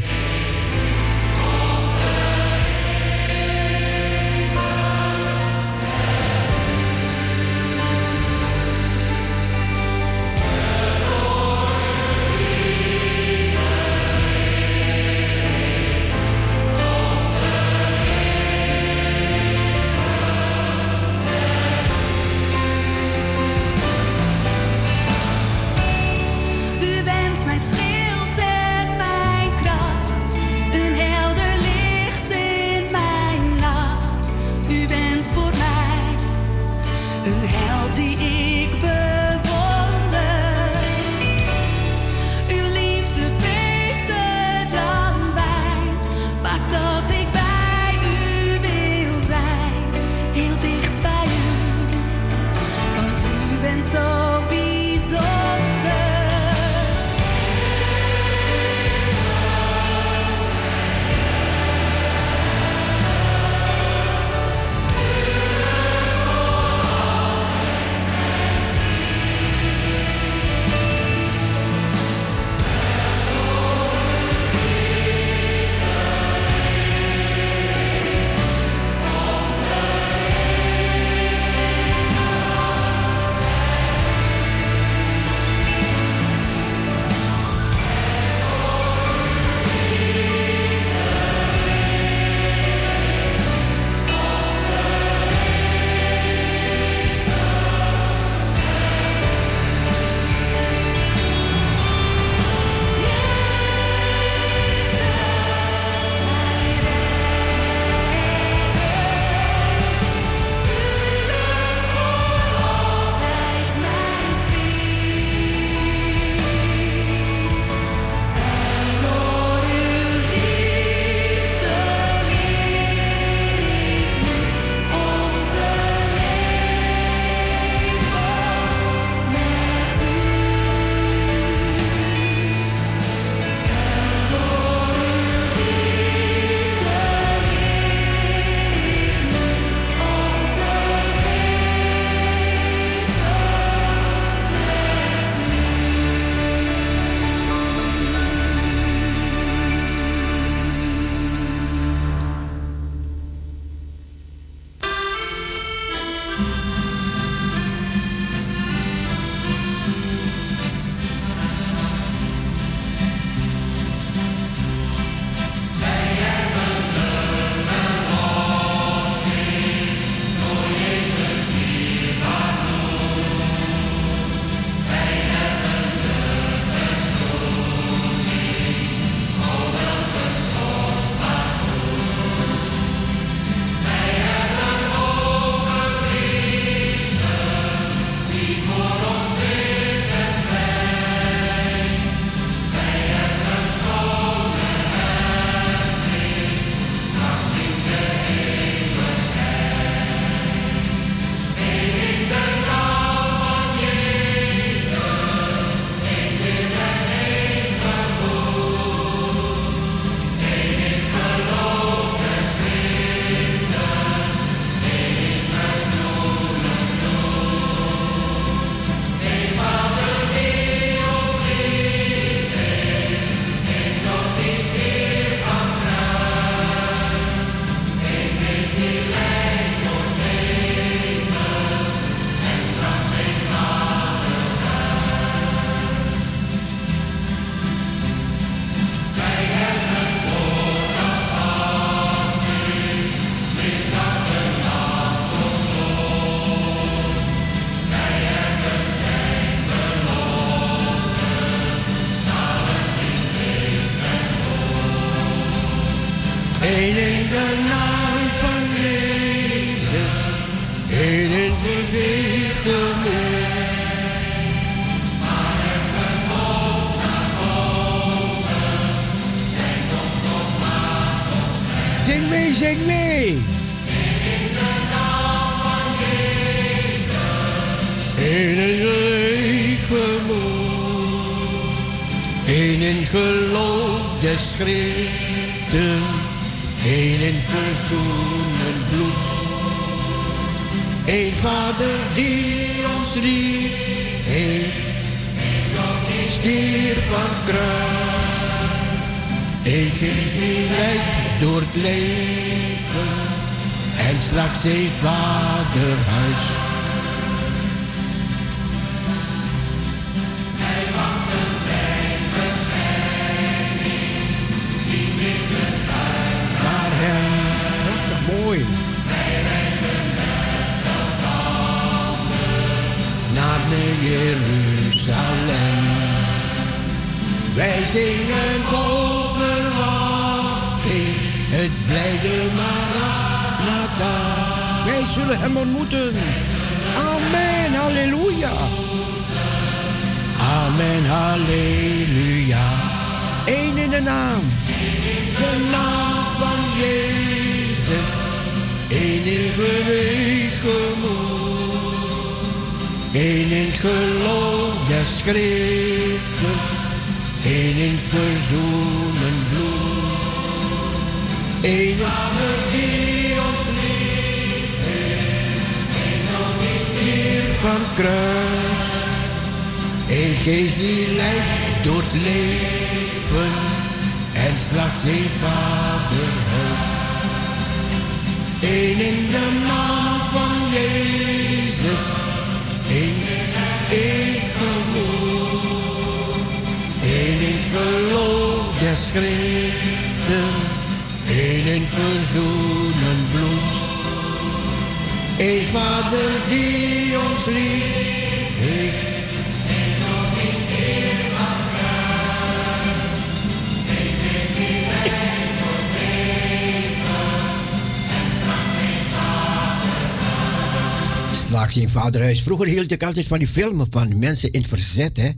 Vroeger hield ik altijd van die filmen van mensen in verzet. Hè?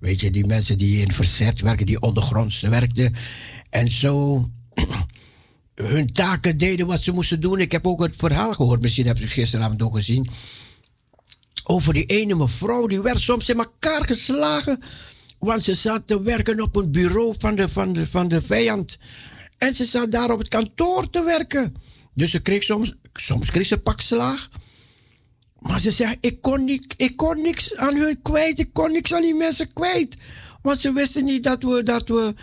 Weet je, die mensen die in verzet werken, die ondergronds werkten. En zo [CLEARS THROAT] hun taken deden wat ze moesten doen. Ik heb ook het verhaal gehoord, misschien heb je het gisteravond ook gezien. Over die ene mevrouw, die werd soms in elkaar geslagen. Want ze zat te werken op een bureau van de, van de, van de vijand. En ze zat daar op het kantoor te werken. Dus ze kreeg soms, soms kreeg ze pak slaag. Maar ze zeggen, ik kon, niet, ik kon niks aan hun kwijt. Ik kon niks aan die mensen kwijt. Want ze wisten niet dat we, dat we,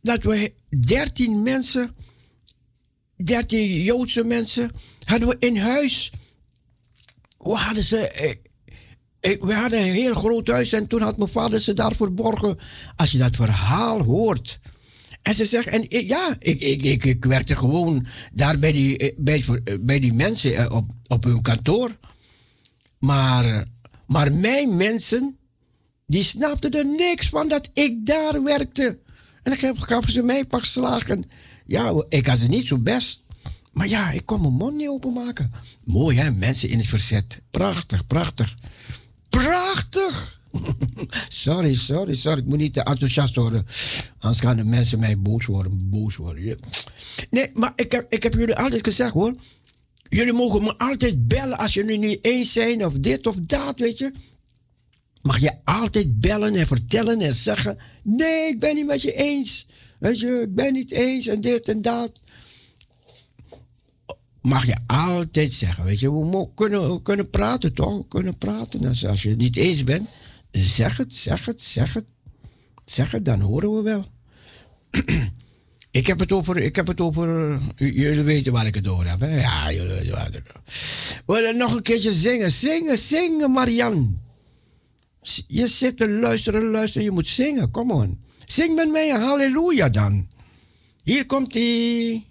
dat we 13 mensen, 13 Joodse mensen, hadden we in huis. We hadden ze... Eh, eh, we hadden een heel groot huis en toen had mijn vader ze daar verborgen. Als je dat verhaal hoort. En ze zegt, en ja, ik, ik, ik, ik werkte gewoon daar bij die, eh, bij, bij die mensen op, op hun kantoor. Maar, maar mijn mensen, die snapten er niks van dat ik daar werkte. En dan gaven ze mij pak slagen. Ja, ik had het niet zo best. Maar ja, ik kon mijn mond niet openmaken. Mooi hè, mensen in het verzet. Prachtig, prachtig. Prachtig! [LAUGHS] sorry, sorry, sorry. Ik moet niet te enthousiast worden. Anders gaan de mensen mij boos worden. Boos worden. Nee, maar ik heb, ik heb jullie altijd gezegd hoor. Jullie mogen me altijd bellen als jullie niet eens zijn of dit of dat, weet je. Mag je altijd bellen en vertellen en zeggen: Nee, ik ben niet met je eens. Weet je, ik ben niet eens en dit en dat. Mag je altijd zeggen, weet je, we kunnen, kunnen praten toch? We kunnen praten. Als, als je het niet eens bent, zeg het, zeg het, zeg het. Zeg het, dan horen we wel. [CLEARS THROAT] Ik heb het over, ik heb het over, jullie weten waar ik het over heb. Hè? Ja, jullie weten waar ik het over nog een keertje zingen, zingen, zingen, Marian. Je zit te luisteren, luisteren, je moet zingen, kom on. Zing met mij, halleluja dan. Hier komt ie.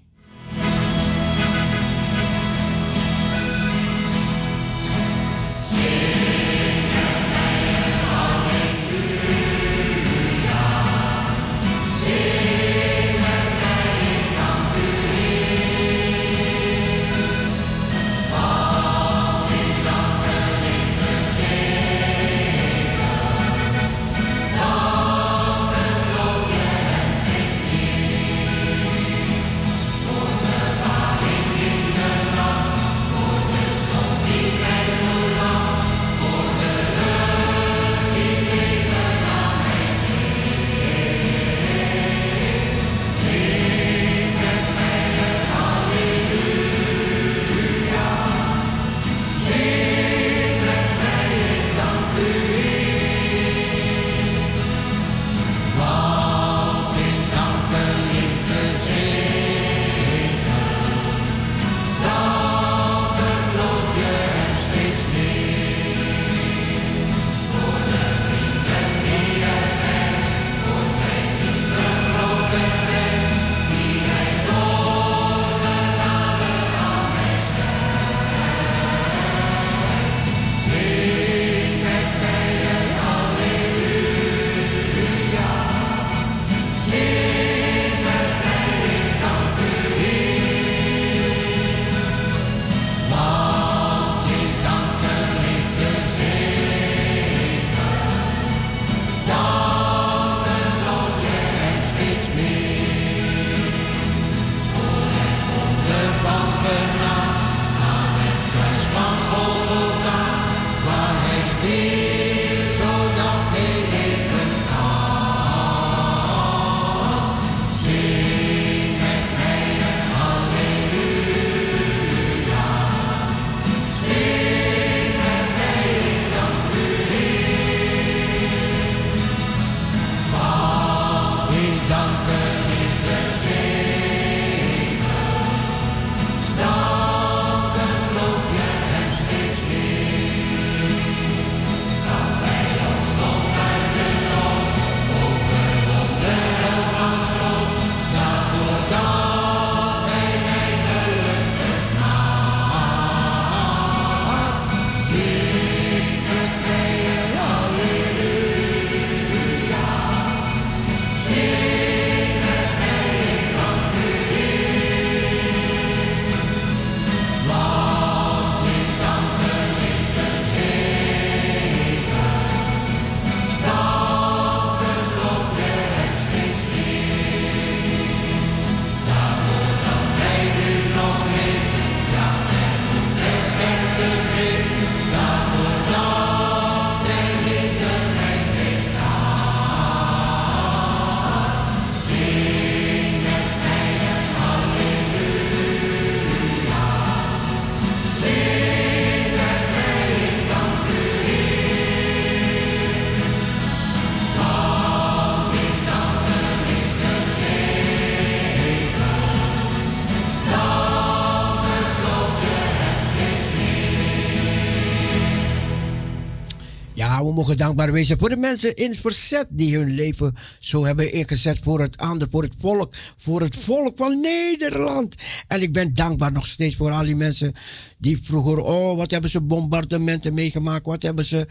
Mogen dankbaar wezen voor de mensen in het verzet die hun leven zo hebben ingezet voor het ander, voor het volk, voor het volk van Nederland. En ik ben dankbaar nog steeds voor al die mensen die vroeger, oh, wat hebben ze bombardementen meegemaakt, wat hebben ze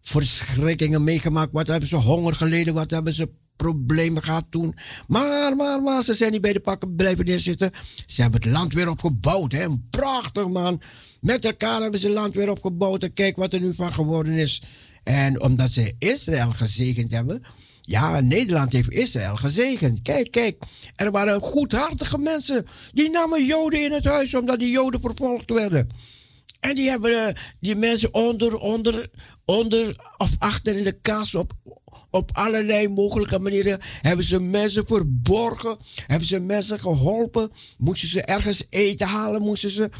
verschrikkingen meegemaakt, wat hebben ze honger geleden, wat hebben ze problemen gehad toen. Maar, maar, maar, ze zijn niet bij de pakken blijven neerzitten. Ze hebben het land weer opgebouwd. Hè? Prachtig, man. Met elkaar hebben ze het land weer opgebouwd. En kijk wat er nu van geworden is. En omdat ze Israël gezegend hebben. Ja, Nederland heeft Israël gezegend. Kijk, kijk. Er waren goedhartige mensen. Die namen Joden in het huis omdat die Joden vervolgd werden. En die hebben eh, die mensen onder, onder, onder of achter in de kast op, op allerlei mogelijke manieren hebben ze mensen verborgen, hebben ze mensen geholpen, moesten ze ergens eten halen, moesten ze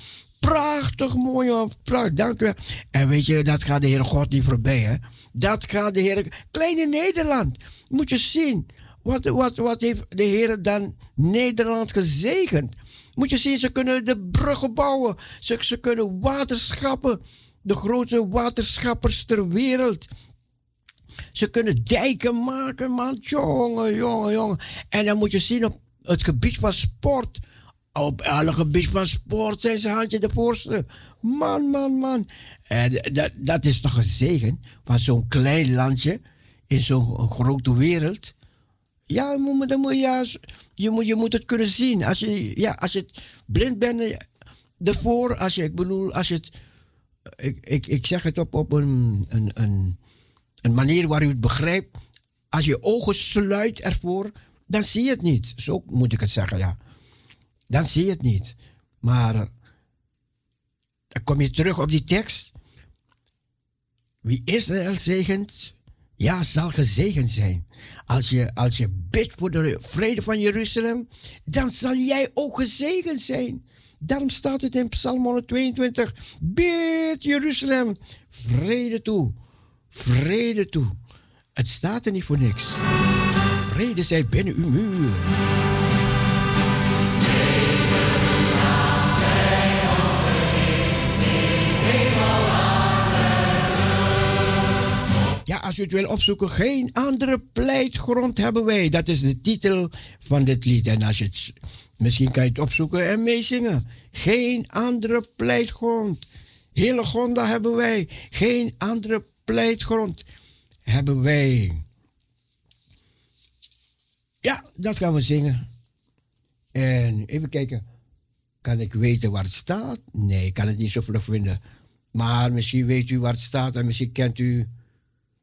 Prachtig mooi. Prachtig, dank u wel. En weet je, dat gaat de Heer God niet voorbij, hè? Dat gaat de Heer... Kleine Nederland. Moet je zien. Wat, wat, wat heeft de Heer dan Nederland gezegend? Moet je zien, ze kunnen de bruggen bouwen. Ze, ze kunnen waterschappen. De grootste waterschappers ter wereld. Ze kunnen dijken maken, man. Jongen, jongen, jongen. En dan moet je zien op het gebied van sport op alle gebied van sport zijn ze handje de voorste. Man, man, man. En dat, dat is toch een zegen van zo'n klein landje in zo'n grote wereld. Ja, dan moet, ja, je, moet, je moet het kunnen zien. Als je, ja, als je blind bent eh, ervoor, als je, ik bedoel, als je het. Ik, ik, ik zeg het op, op een, een, een, een manier waar u het begrijpt. Als je ogen sluit ervoor, dan zie je het niet. Zo moet ik het zeggen, ja dan zie je het niet. Maar dan kom je terug op die tekst. Wie Israël zegent, ja, zal gezegend zijn. Als je, als je bidt voor de vrede van Jeruzalem, dan zal jij ook gezegend zijn. Daarom staat het in Psalm 122. Bid Jeruzalem, vrede toe, vrede toe. Het staat er niet voor niks. Vrede zij binnen uw muur. Als u het wil opzoeken, geen andere pleitgrond hebben wij. Dat is de titel van dit lied. En als je het, misschien kan je het opzoeken en meezingen. Geen andere pleitgrond. Hele Gonda hebben wij. Geen andere pleitgrond hebben wij. Ja, dat gaan we zingen. En even kijken. Kan ik weten waar het staat? Nee, ik kan het niet zo vlug vinden. Maar misschien weet u waar het staat en misschien kent u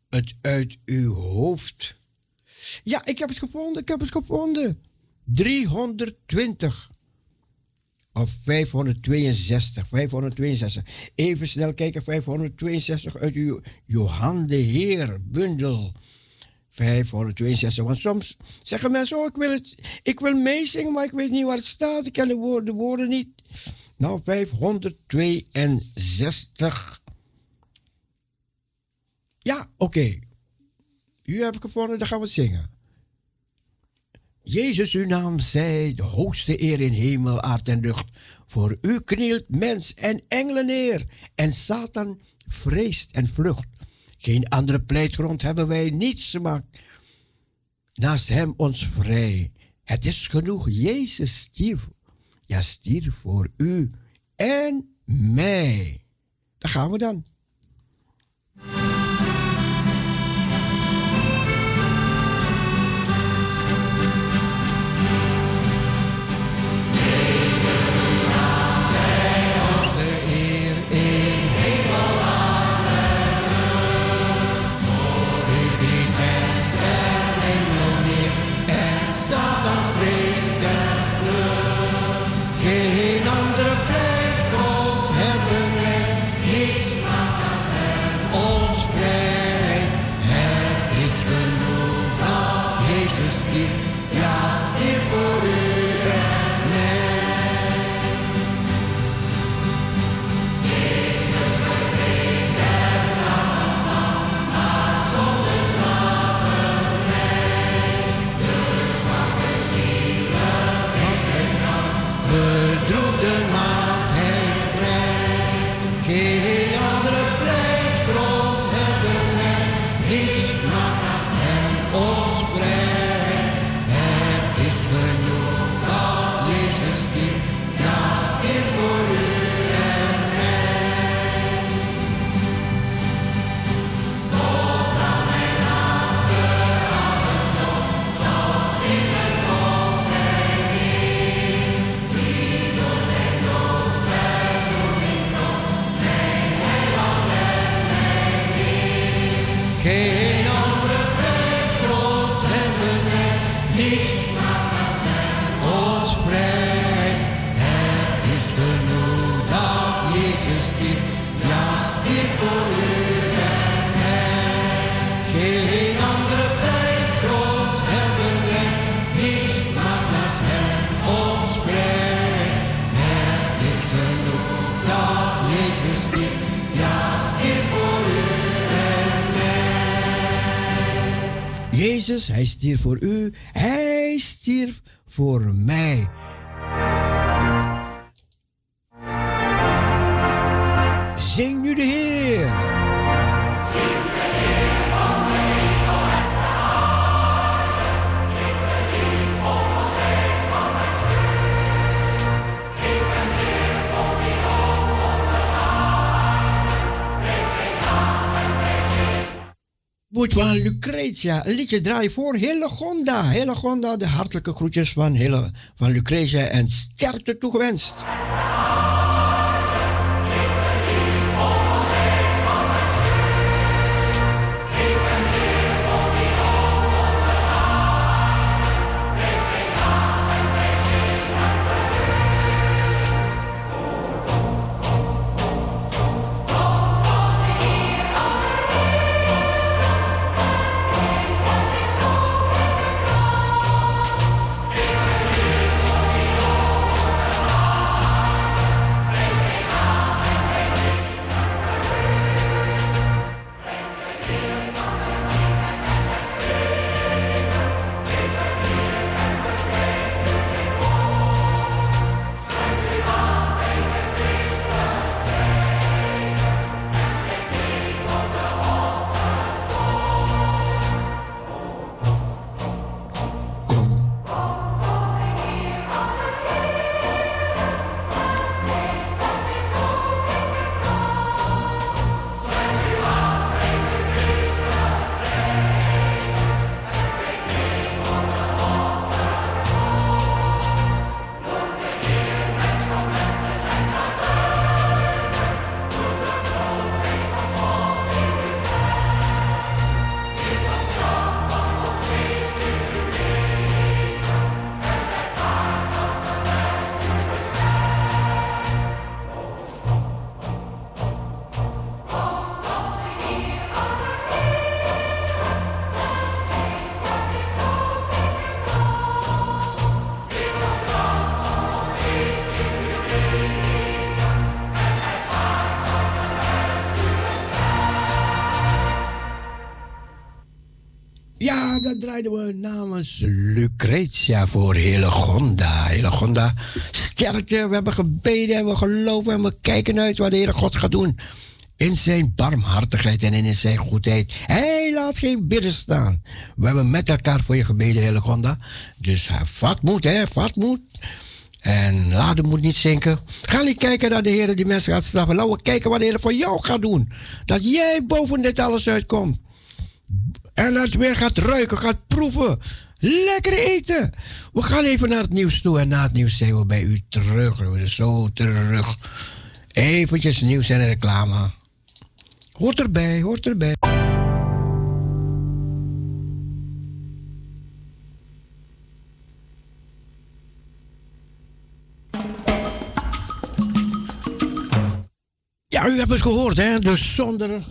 het uit uw hoofd. Ja, ik heb het gevonden, ik heb het gevonden. 320. Of 562, 562. Even snel kijken, 562 uit uw Johan de Heer bundel. 562. Want soms zeggen mensen, oh, ik wil, het, ik wil meezingen, maar ik weet niet waar het staat. Ik ken de woorden, de woorden niet. Nou, 562. Ja, oké. U hebt gevonden, dan gaan we zingen. Jezus, uw naam zij de hoogste eer in hemel, aard en lucht. Voor u knielt mens en engelen neer. En Satan vreest en vlucht. Geen andere pleitgrond hebben wij niets gemaakt. Naast hem ons vrij. Het is genoeg. Jezus stierf. Ja, stierf voor u en mij. Daar gaan we dan. Hij stierf voor u, hij stierf voor mij. Van Lucretia een liedje draaien voor Hillegonda. Hillegonda, de hartelijke groetjes van, Hille, van Lucretia en sterkte toegewenst. Namens Lucretia voor Hillegonda. Hillegonda, sterkte. We hebben gebeden en we geloven en we kijken uit wat de Heer God gaat doen. In zijn barmhartigheid en in zijn goedheid. Hij laat geen bidden staan. We hebben met elkaar voor je gebeden, Hillegonda. Dus vat moed, hè, vat moed. En laat de moed niet zinken. Ga niet kijken dat de Heer die mensen gaat straffen. Laten we kijken wat de Heer voor jou gaat doen. Dat jij boven dit alles uitkomt. En dat weer gaat ruiken, gaat proeven. Lekker eten. We gaan even naar het nieuws toe. En na het nieuws zijn we bij u terug. We zijn zo terug. Eventjes nieuws en reclame. Hoort erbij, hoort erbij. Ja, u hebt het gehoord, hè? Dus zonder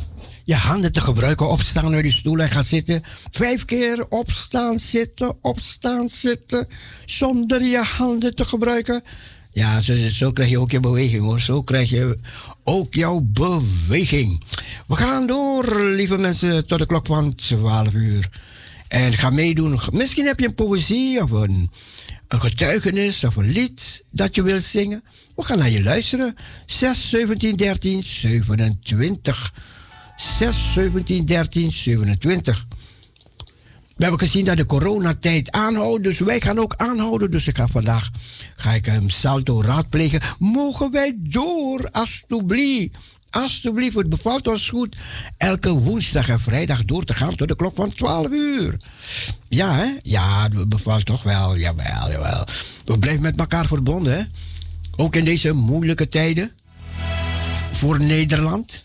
je handen te gebruiken. Opstaan uit die stoel en gaan zitten. Vijf keer opstaan, zitten, opstaan, zitten. Zonder je handen te gebruiken. Ja, zo, zo krijg je ook je beweging hoor. Zo krijg je ook jouw beweging. We gaan door, lieve mensen, tot de klok van 12 uur. En ga meedoen. Misschien heb je een poëzie of een, een getuigenis of een lied dat je wilt zingen. We gaan naar je luisteren. 6 17 13 27. 6 17 13 27. We hebben gezien dat de coronatijd aanhoudt, dus wij gaan ook aanhouden. Dus ik ga vandaag ga ik een salto raadplegen. Mogen wij door, alstublieft? Alsjeblieft, het bevalt ons goed elke woensdag en vrijdag door te gaan tot de klok van 12 uur. Ja, hè? Ja, het bevalt toch wel. Jawel, jawel. We blijven met elkaar verbonden, hè? Ook in deze moeilijke tijden voor Nederland.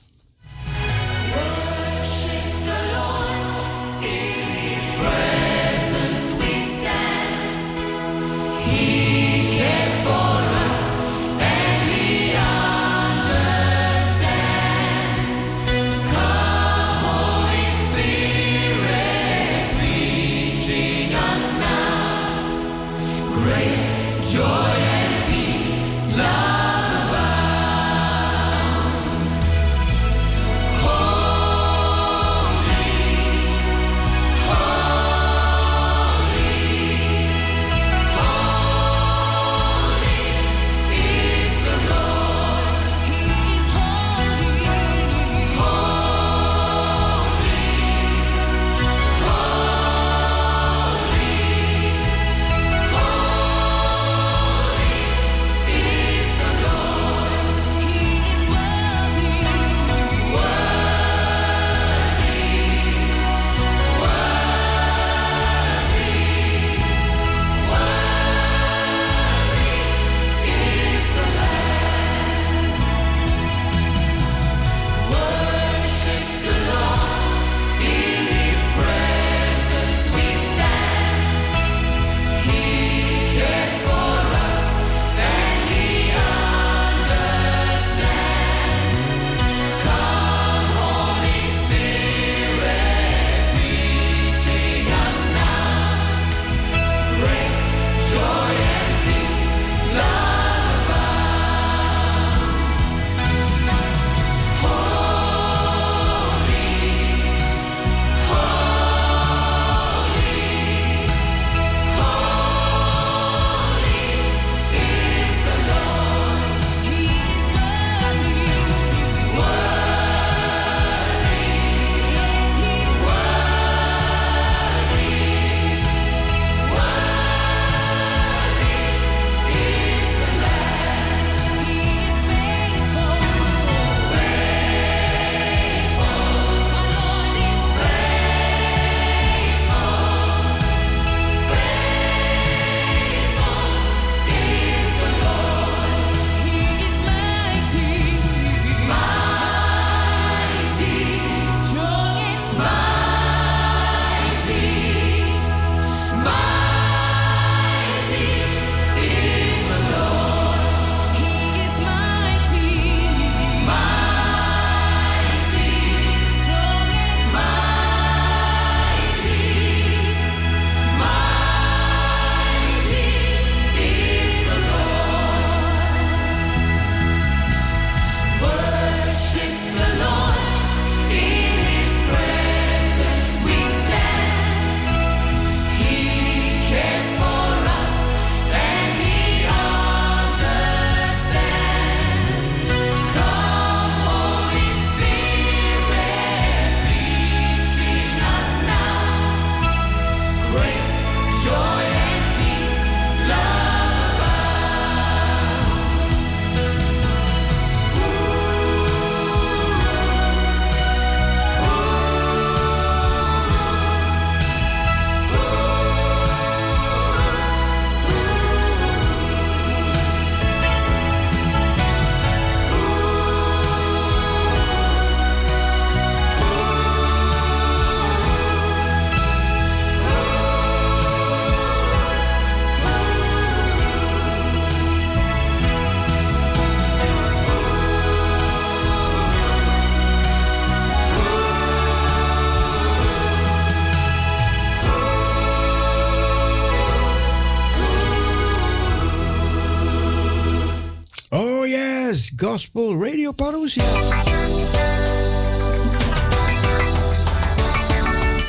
Gospel Radio Parousia.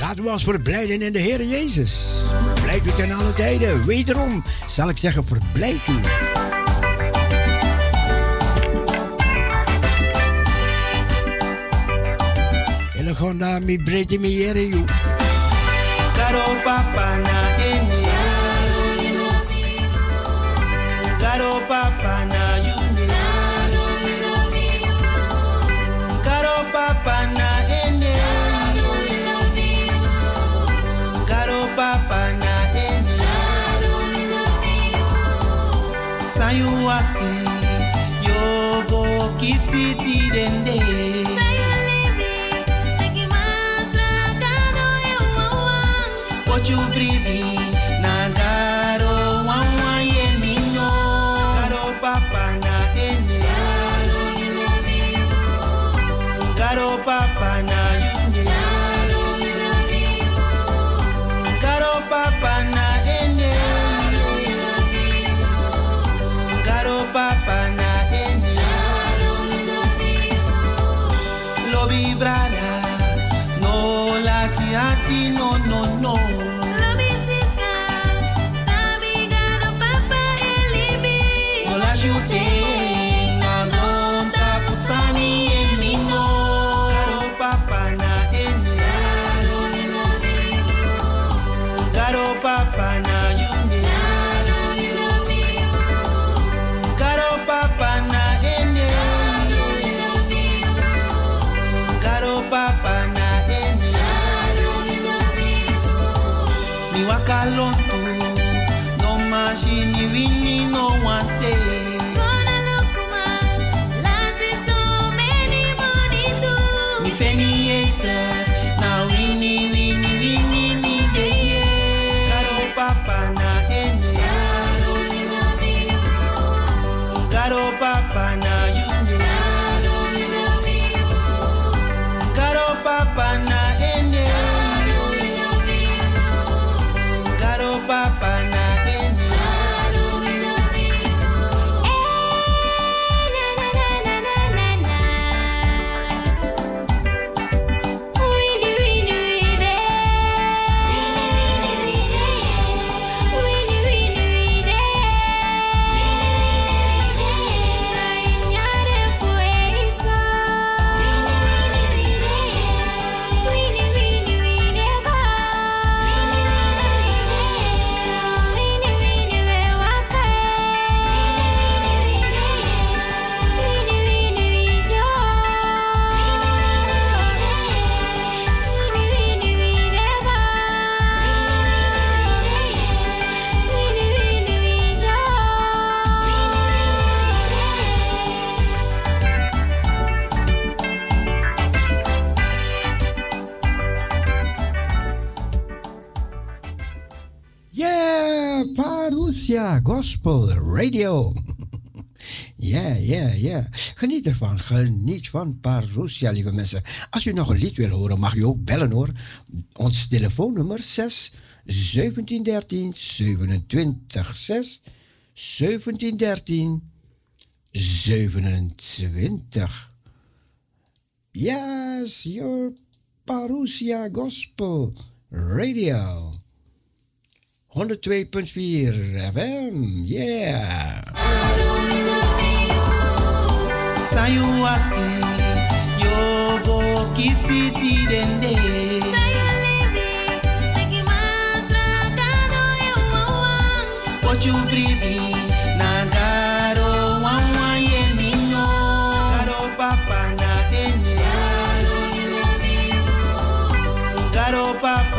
Laten we ons verblijden in de Heer Jezus. Verblijf u ten alle tijden. Wederom zal ik zeggen, verblijf u. Elegonda mi brete mi yere you. Caro papa na eni. Caro papa na What you breathe papa Gospel Radio. Ja, ja, ja. Geniet ervan. Geniet van Parousia, lieve mensen. Als u nog een lied wil horen, mag u ook bellen hoor. Ons telefoonnummer 6 1713 27 6 1713 27. Yes, your Parousia Gospel Radio. 102.4 FM. Yeah. Sayuati, dende. Nagaro papa na papa.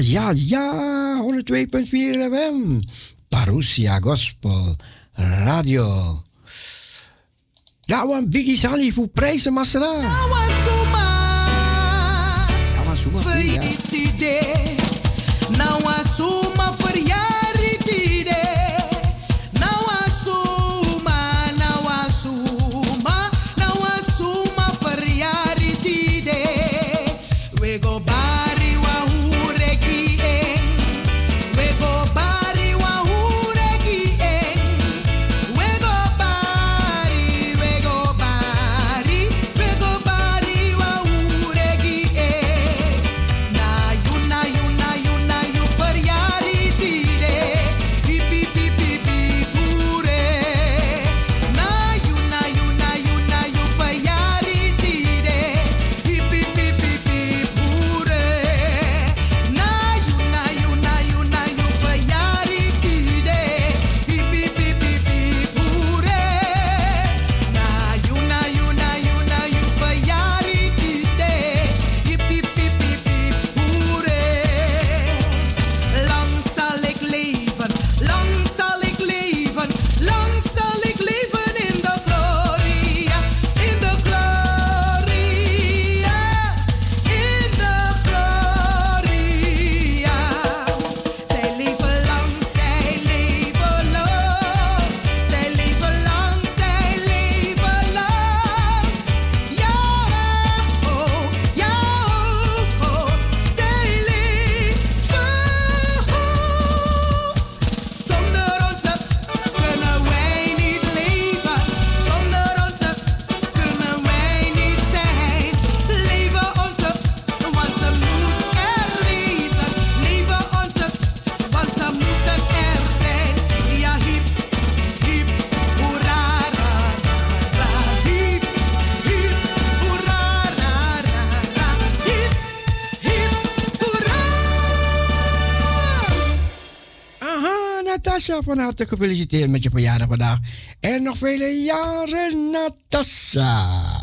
ja, ja, 102.4 FM. Parousia Gospel Radio. Dawan Biggie Sali voor prijzen Masra. Dawan Suma. Van harte gefeliciteerd met je verjaardag vandaag. En nog vele jaren, Natasha.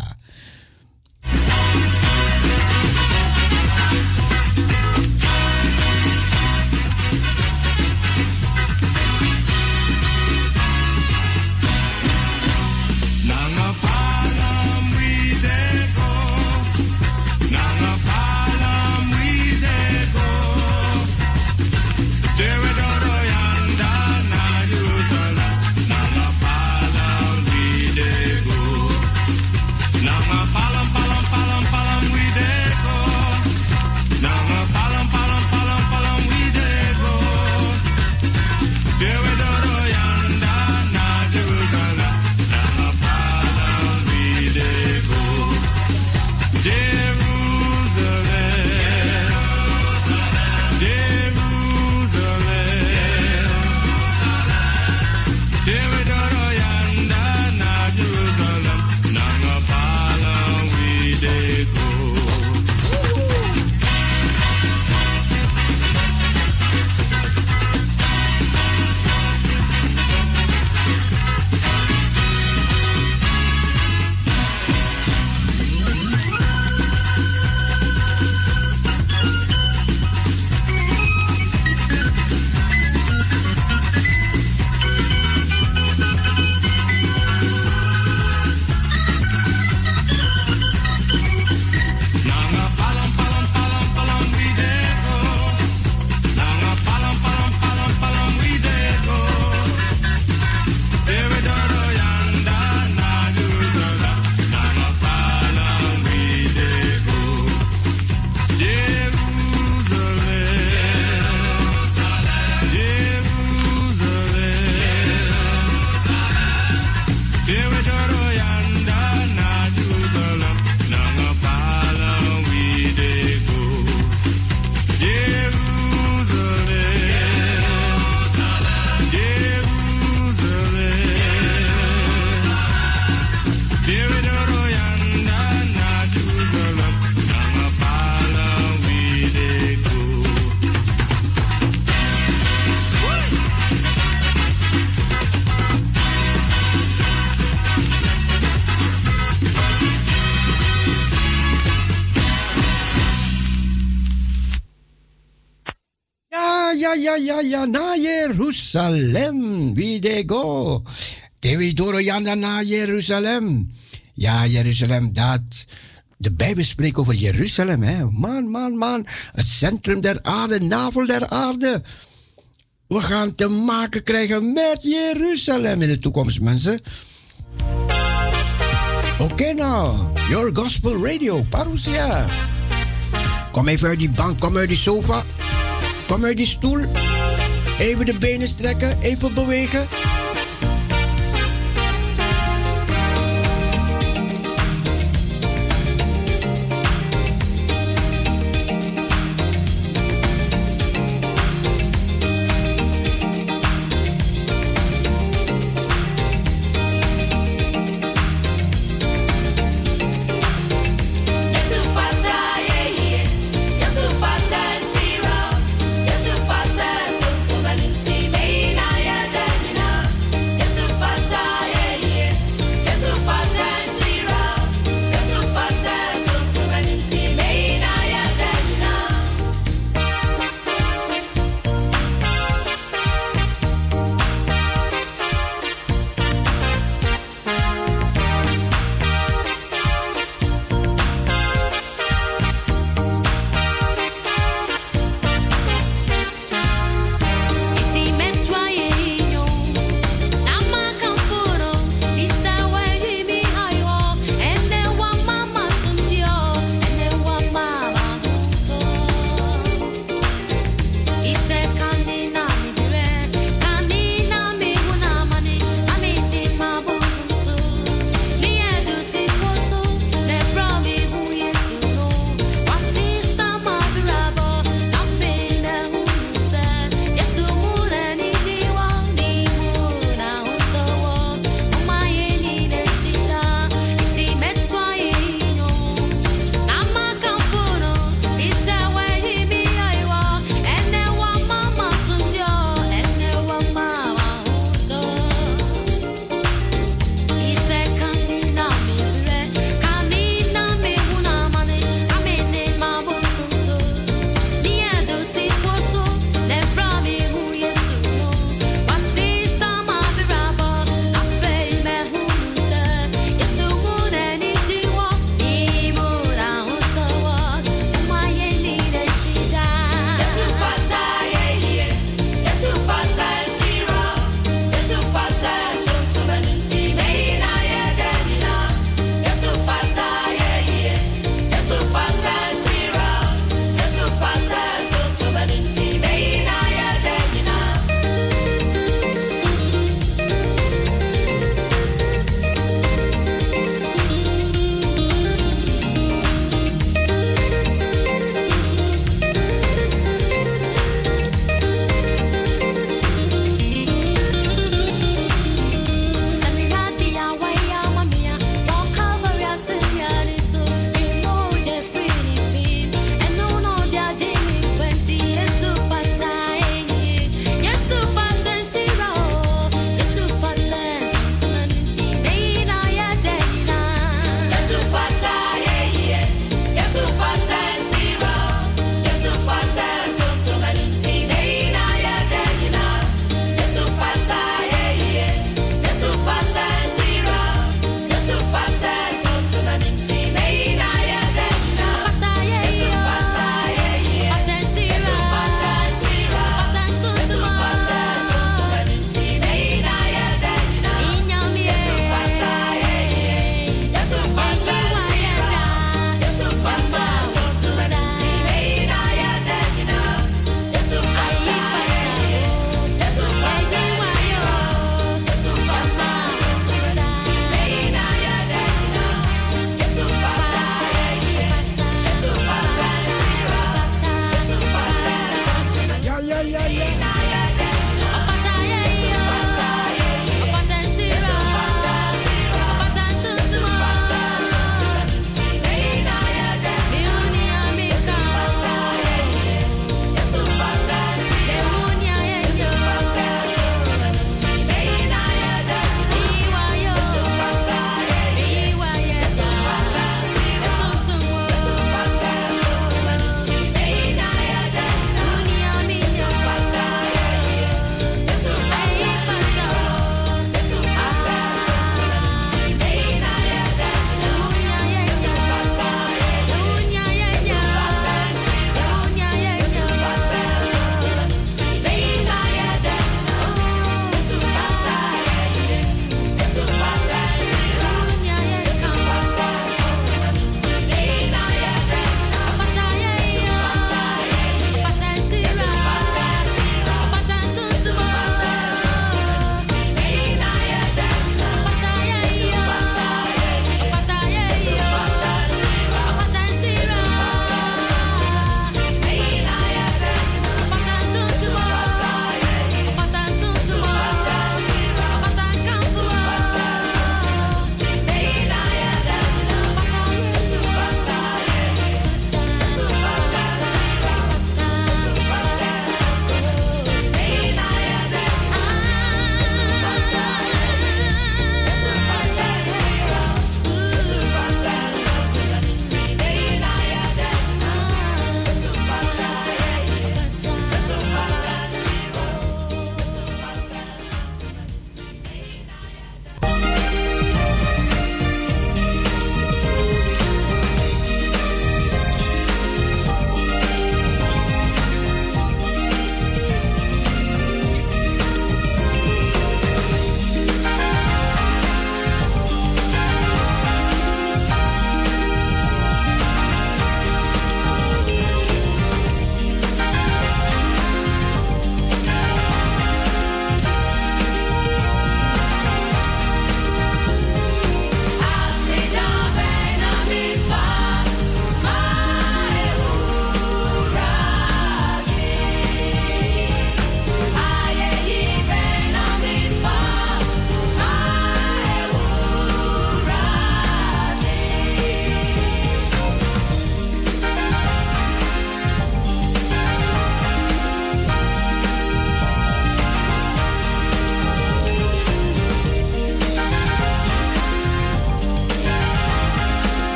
Ja, ja, ja, naar Jeruzalem. Wie de go. Dewi doro yanda naar Jeruzalem. Ja, Jeruzalem, dat. De Bijbel spreekt over Jeruzalem, hè. Man, man, man. Het centrum der aarde, navel der aarde. We gaan te maken krijgen met Jeruzalem in de toekomst, mensen. Oké nou, Your Gospel Radio, Parousia. Kom even uit die bank, kom uit die sofa. Kom uit die stoel. Even de benen strekken, even bewegen.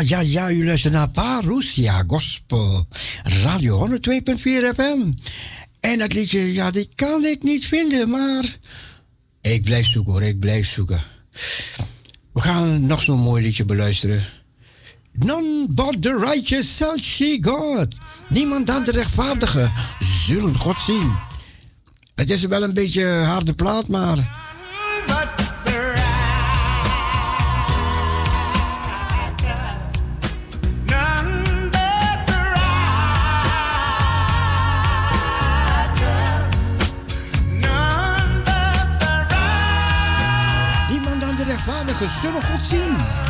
Ja, ja, ja, u luistert naar Parousia Gospel. Radio 102.4 FM. En het liedje, ja, die kan ik niet vinden, maar... Ik blijf zoeken hoor, ik blijf zoeken. We gaan nog zo'n mooi liedje beluisteren. None but the righteous shall see God. Niemand dan de rechtvaardige zullen God zien. Het is wel een beetje harde plaat, maar... rechtvaardige zullen God zien.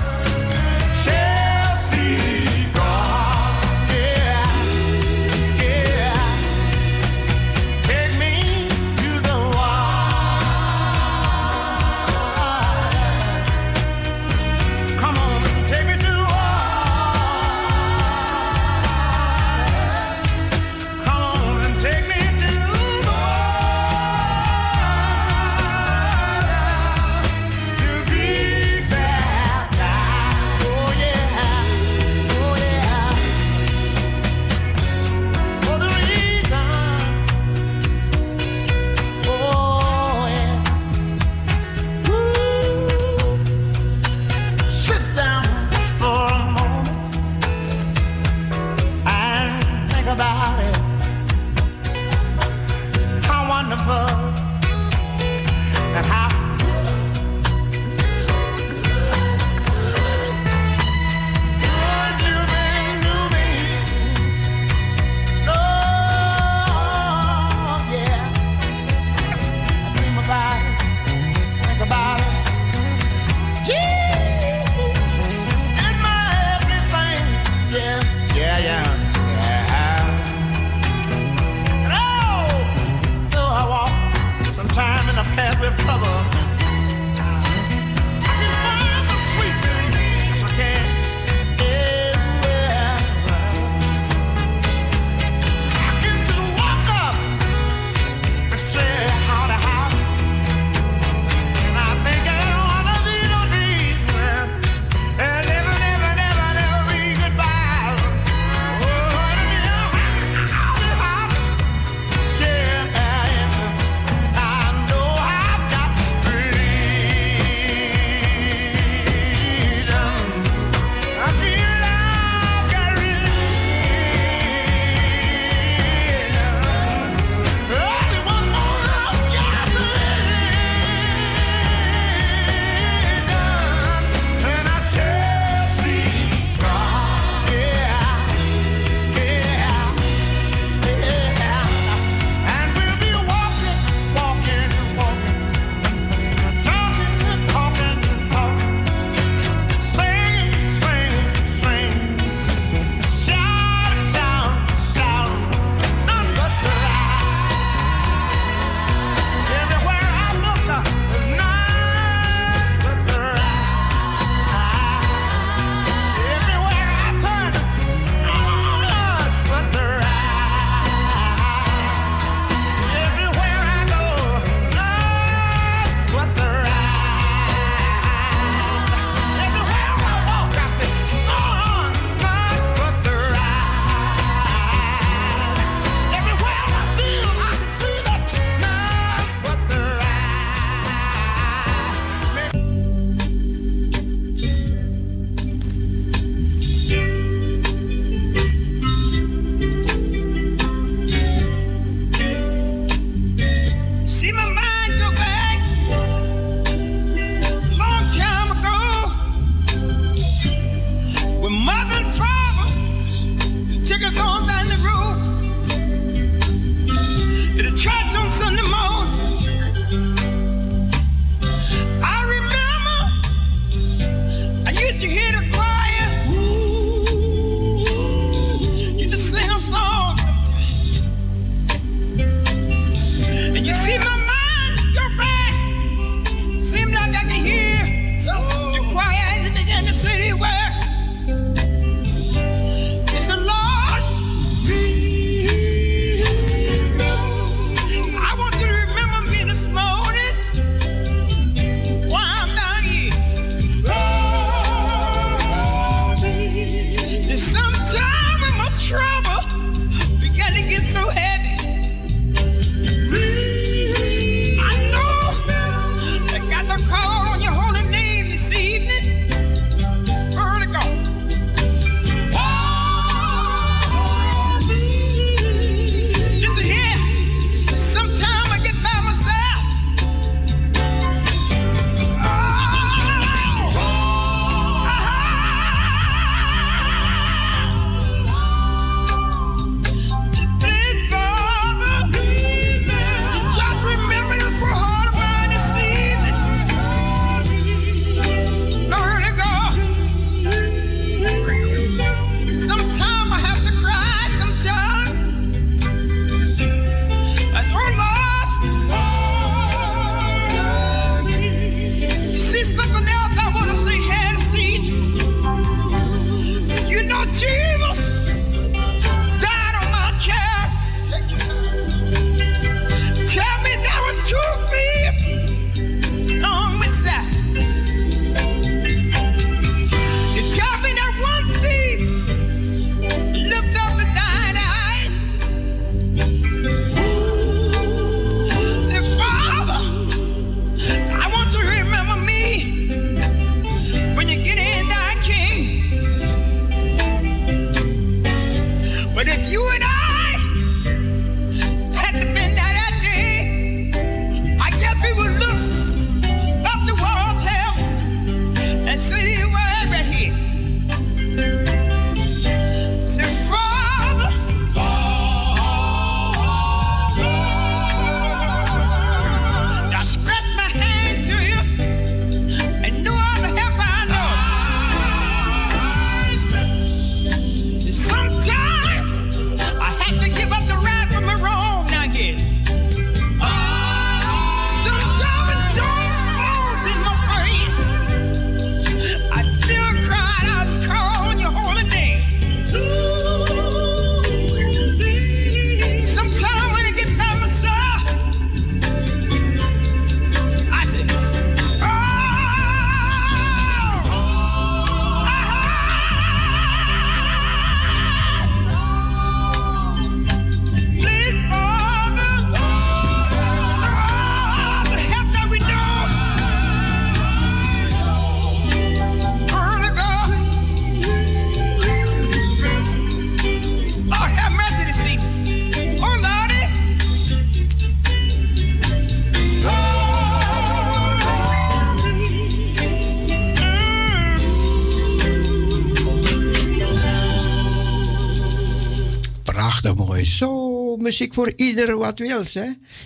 Muziek voor ieder wat wil.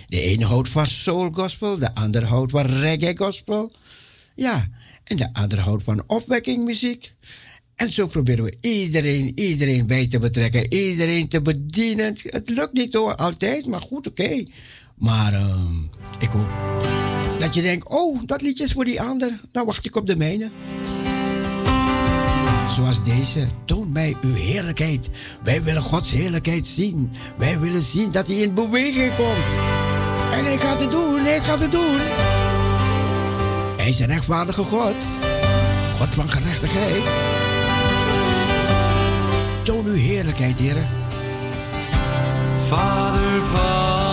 De ene houdt van soul gospel, de ander houdt van reggae gospel. Ja, en de andere houdt van opwekkingmuziek. En zo proberen we iedereen, iedereen bij te betrekken, iedereen te bedienen. Het- lukt niet hoor, altijd, maar goed, oké. Maar ehm, ik hoop dat je denkt, oh, dat liedje is voor die ander. Dan wacht ik op de mijne. Zoals deze, toon mij uw heerlijkheid. Wij willen Gods heerlijkheid zien. Wij willen zien dat hij in beweging komt. En hij gaat het doen, hij gaat het doen. Hij is een rechtvaardige God. God van gerechtigheid. Toon uw heerlijkheid, heren. Vader van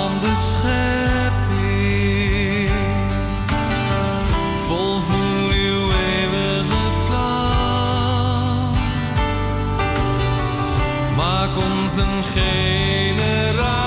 Een generatie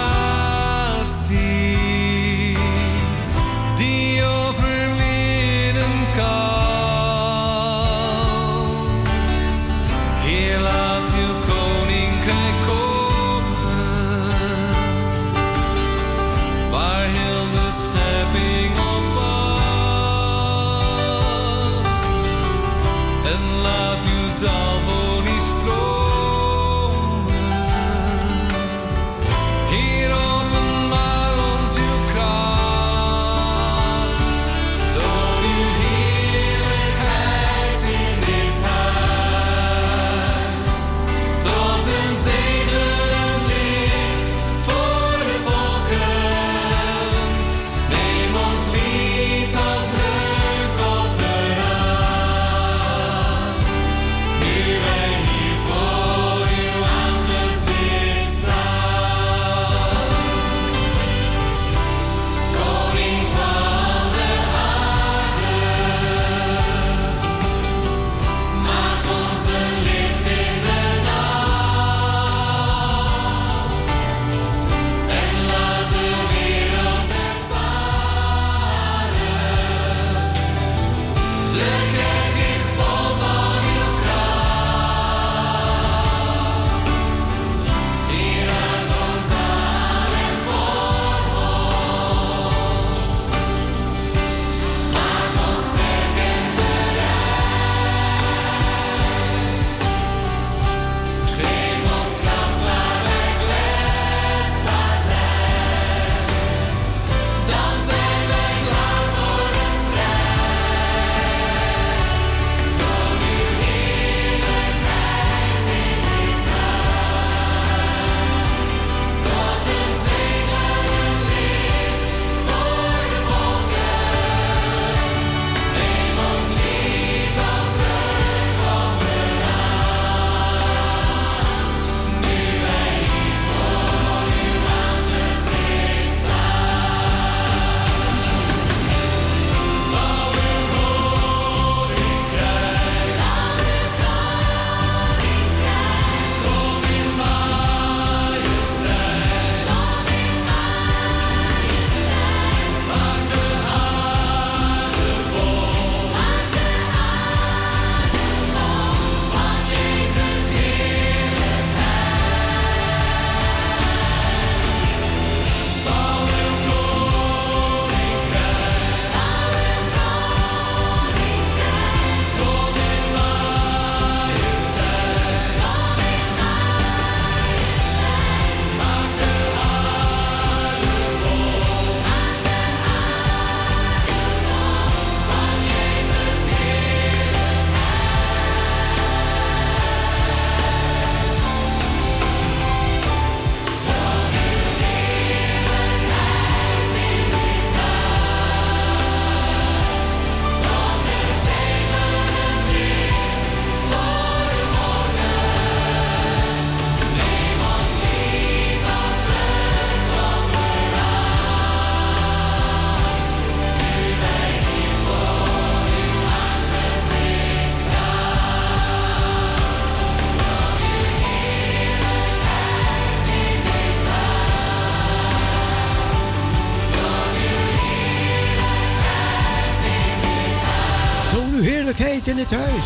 in het huis.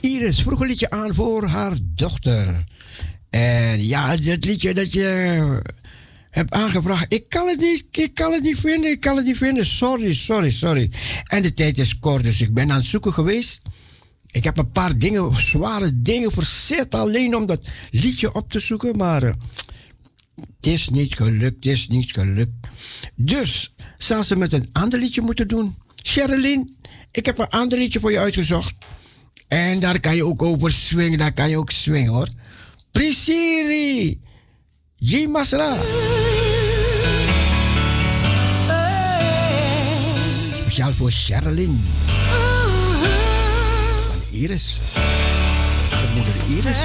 Iris vroeg een liedje aan voor haar dochter. En ja, dat liedje dat je hebt aangevraagd, ik kan het niet, ik kan het niet vinden, ik kan het niet vinden. Sorry, sorry, sorry. En de tijd is kort, dus ik ben aan het zoeken geweest. Ik heb een paar dingen, zware dingen verzet alleen om dat liedje op te zoeken, maar eh, het is niet gelukt, het is niet gelukt. Dus zou ze met een ander liedje moeten doen. Sherilyn, ik heb een ander liedje voor je uitgezocht. En daar kan je ook over swingen, daar kan je ook swingen hoor. Prisiri, J. Masra. Speciaal voor Sherilyn. Van Iris. De moeder Iris.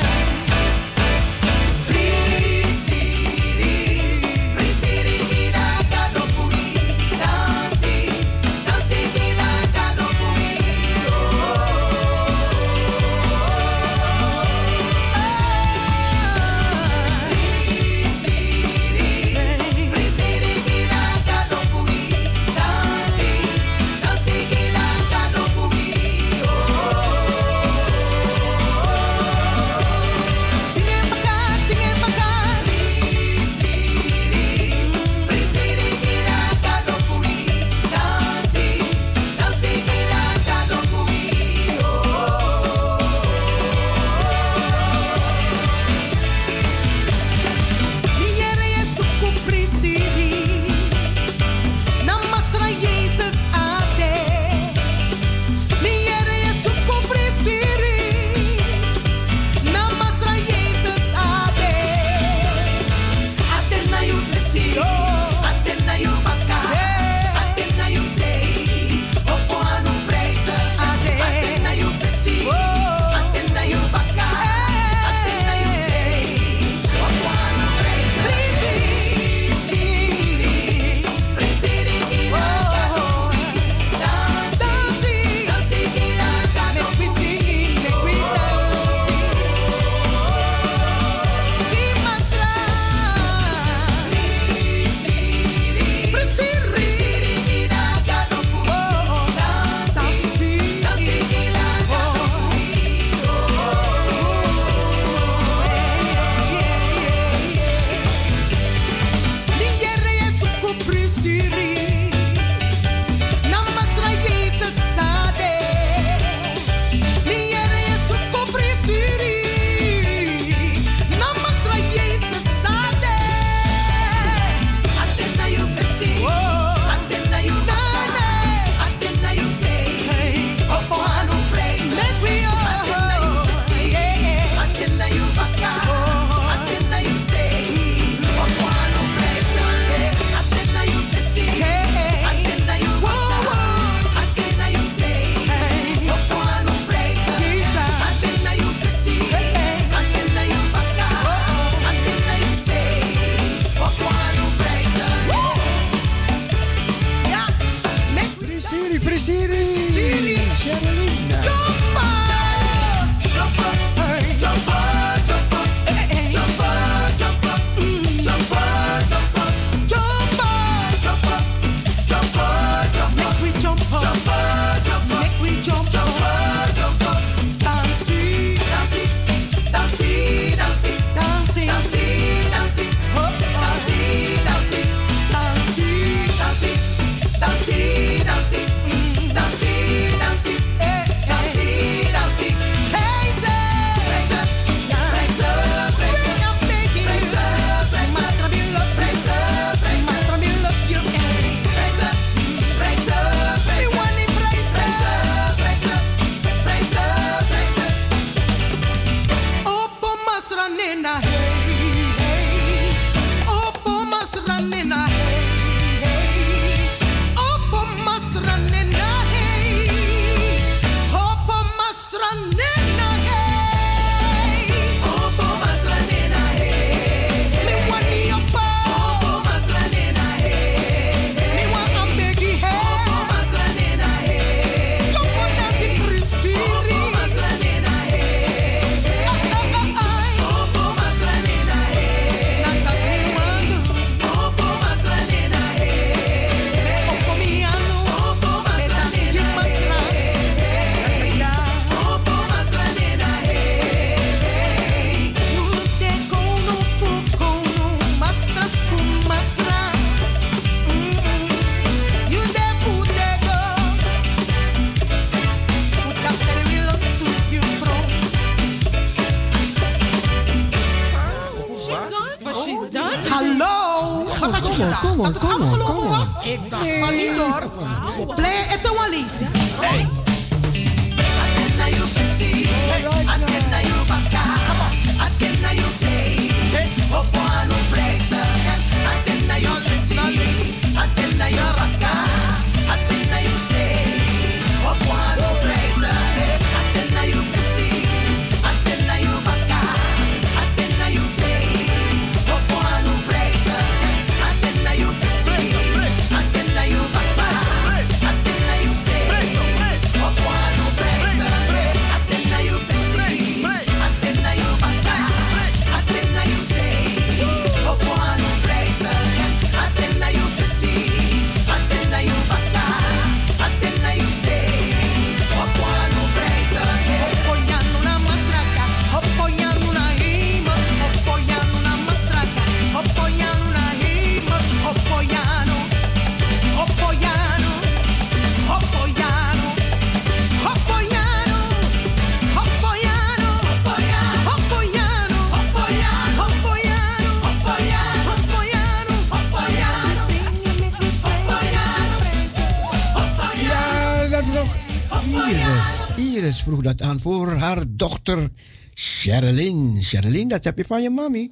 Vroeg dat aan voor haar dochter Sherilyn. Sherilyn, dat heb je van je mami.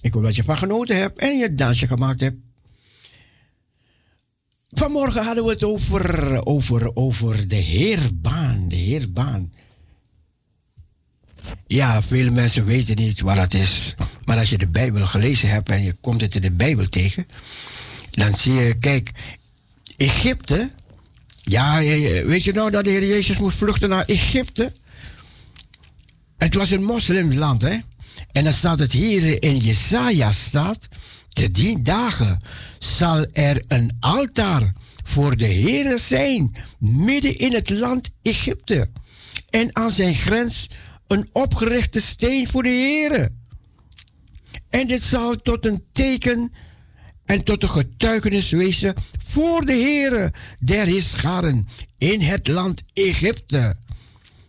Ik hoop dat je van genoten hebt en je dansje gemaakt hebt. Vanmorgen hadden we het over, over, over de heerbaan. De heerbaan. Ja, veel mensen weten niet wat dat is. Maar als je de Bijbel gelezen hebt en je komt het in de Bijbel tegen, dan zie je, kijk, Egypte. Ja, weet je nou dat de Heer Jezus moest vluchten naar Egypte? Het was een moslimland, hè? En dan staat het hier in Jesaja staat, te die dagen zal er een altaar voor de Heere zijn, midden in het land Egypte. En aan zijn grens een opgerichte steen voor de Heere. En dit zal tot een teken en tot een getuigenis wezen voor de Heere der Heerscharen in het land Egypte.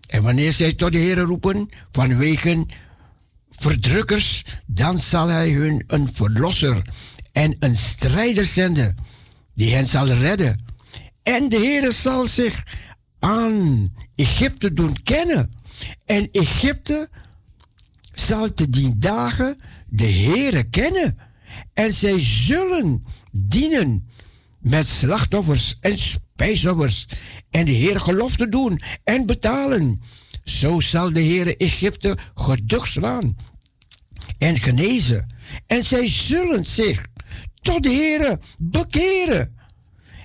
En wanneer zij tot de Heere roepen vanwege verdrukkers, dan zal hij hun een verlosser en een strijder zenden, die hen zal redden. En de Heere zal zich aan Egypte doen kennen. En Egypte zal te die dagen de Heere kennen. En zij zullen dienen met slachtoffers en spijsoffers. En de Heer gelofte doen en betalen. Zo zal de Heer Egypte geducht slaan en genezen. En zij zullen zich tot de Heer bekeren.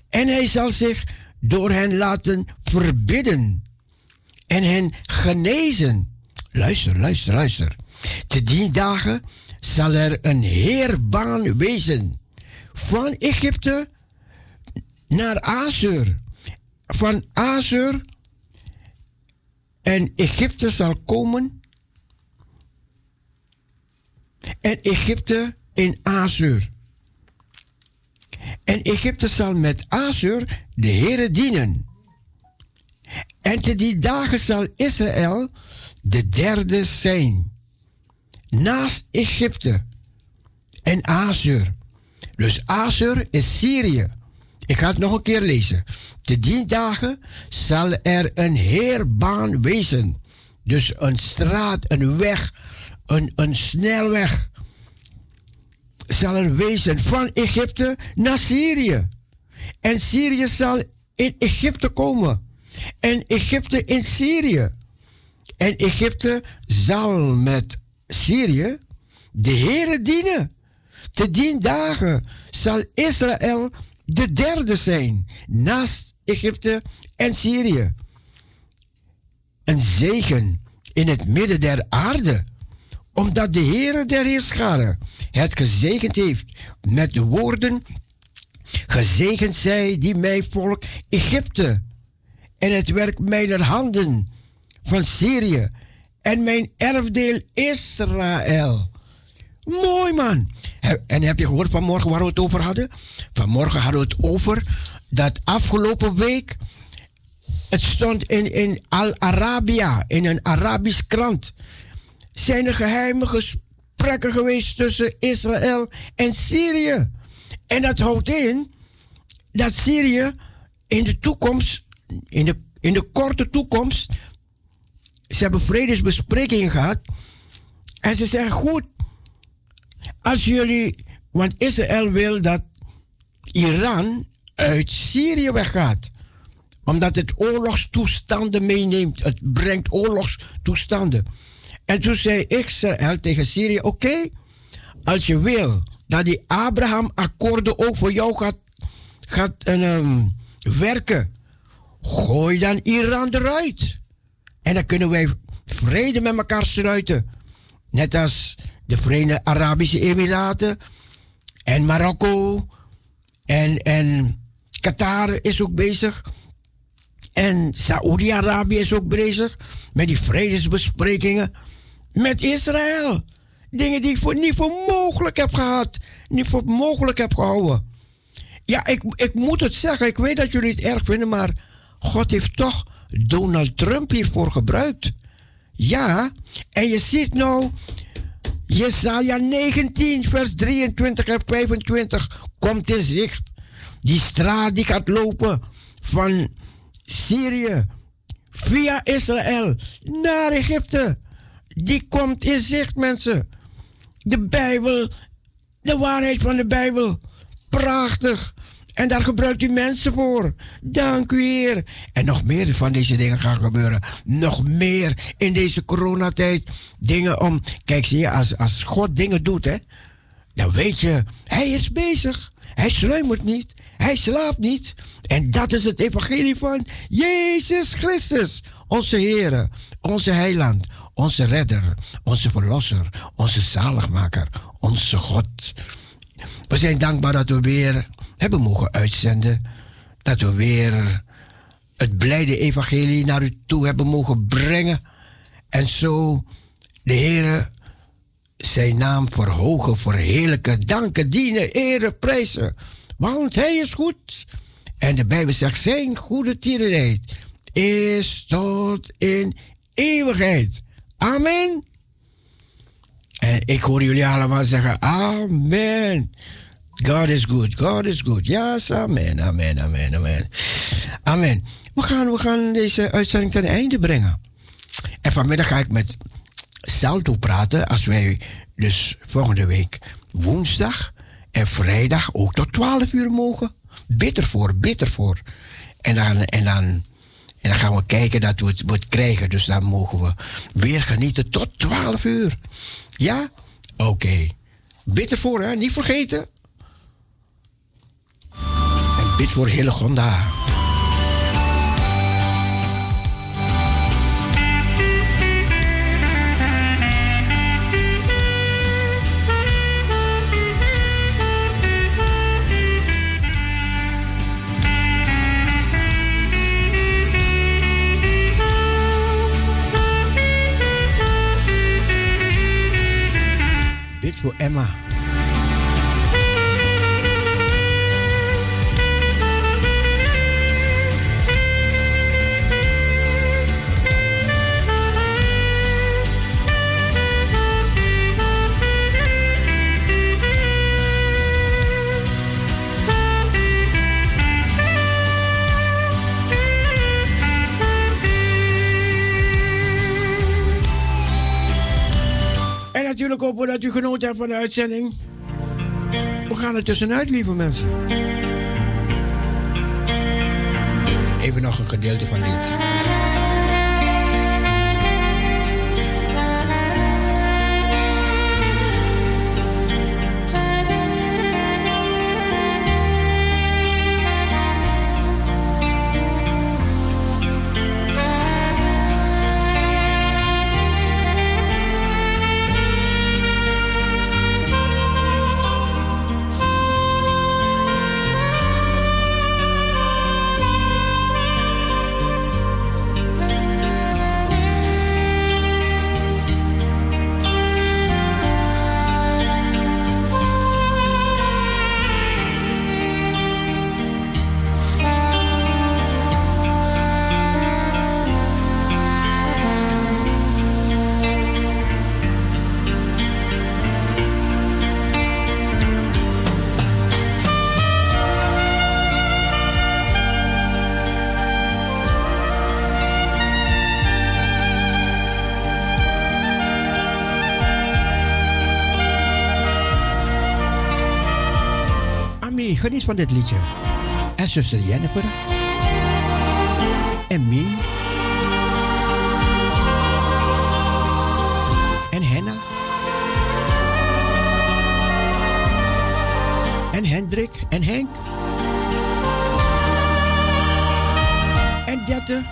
En hij zal zich door hen laten verbidden en hen genezen. Luister, luister, luister. Te die dagen zal er een heerbaan wezen. Van Egypte naar Azur. Van Azur en Egypte zal komen. En Egypte in Azur. En Egypte zal met Azur de Heere dienen. En te die dagen zal Israël de derde zijn. Naast Egypte en Azur. Dus Azur is Syrië. Ik ga het nog een keer lezen. Te die dagen zal er een heerbaan wezen. Dus een straat, een weg, een, een snelweg. Zal er wezen van Egypte naar Syrië. En Syrië zal in Egypte komen. En Egypte in Syrië. En Egypte zal met Syrië de Heere dienen. Te dien dagen zal Israël de derde zijn, naast Egypte en Syrië. Een zegen in het midden der aarde, omdat de Heere der Heerscharen het gezegend heeft met de woorden: Gezegend zij die mij volk Egypte en het werk mijner handen van Syrië en mijn erfdeel Israël. Mooi man. En heb je gehoord vanmorgen waar we het over hadden? Vanmorgen hadden we het over dat afgelopen week. Het stond in, in Al-Arabia, in een Arabisch krant. Zijn er geheime gesprekken geweest tussen Israël en Syrië. En dat houdt in dat Syrië in de toekomst, in de, in de korte toekomst, ze hebben vredesbesprekingen gehad. En ze zeggen, goed, als jullie, want Israël wil dat Iran uit Syrië weggaat. Omdat het oorlogstoestanden meeneemt. Het brengt oorlogstoestanden. En toen zei Israël tegen Syrië, oké, als je wil dat die Abraham-akkoorden ook voor jou gaat, gaat ehm, werken, gooi dan Iran eruit. En dan kunnen wij vrede met elkaar sluiten. Net als de Verenigde Arabische Emiraten en Marokko en, en Qatar is ook bezig. En Saoedi-Arabië is ook bezig met die vredesbesprekingen met Israël. Dingen die ik voor, niet voor mogelijk heb gehad, niet voor mogelijk heb gehouden. Ja, ik, ik moet het zeggen, ik weet dat jullie het erg vinden, maar God heeft toch Donald Trump hiervoor gebruikt. Ja, en je ziet nou, Jesaja 19, vers 23 en 25 komt in zicht. Die straat die gaat lopen van Syrië via Israël naar Egypte. Die komt in zicht, mensen. De Bijbel, de waarheid van de Bijbel. Prachtig. En daar gebruikt u mensen voor. Dank u, Heer. En nog meer van deze dingen gaan gebeuren. Nog meer in deze coronatijd. Dingen om. Kijk, zie je, als, als God dingen doet, hè. Dan weet je, hij is bezig. Hij sluimert niet. Hij slaapt niet. En dat is het evangelie van Jezus Christus. Onze Heer, onze Heiland, onze Redder, onze Verlosser, onze Zaligmaker, onze God. We zijn dankbaar dat we weer hebben mogen uitzenden. Dat we weer het blijde evangelie naar u toe hebben mogen brengen. En zo de Heer zijn naam verhogen, verheerlijken, danken, dienen, eren, prijzen. Want hij is goed. En de Bijbel zegt, zijn goede tierenheid is tot in eeuwigheid. Amen. En ik hoor jullie allemaal zeggen, amen. God is good, God is good. Yes, amen, amen, amen, amen. Amen. We gaan, we gaan deze uitzending ten einde brengen. En vanmiddag ga ik met Salto praten als wij dus volgende week woensdag en vrijdag ook tot 12 uur mogen. Bitter voor, bitter voor. En dan, en dan, en dan gaan we kijken dat we het, we het krijgen. Dus dan mogen we weer genieten tot 12 uur. Ja? Oké. Bitter voor, hè? Niet vergeten. Bid voor Hillegonda. Bid genoten van de uitzending. We gaan er tussenuit, lieve mensen. Even nog een gedeelte van dit. Van dit liedje. En zuster Jennifer. En Mien. En Henna. En Hendrik en Henk. En Dette.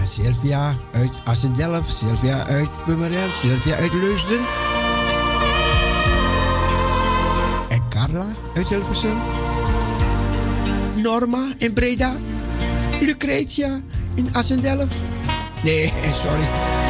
En Sylvia uit Assendelf, Sylvia uit Pummerel, Sylvia uit Leusden. Uit Hilversum. Norma in Breda. Lucretia in Assendelf. Nee, [LAUGHS] sorry.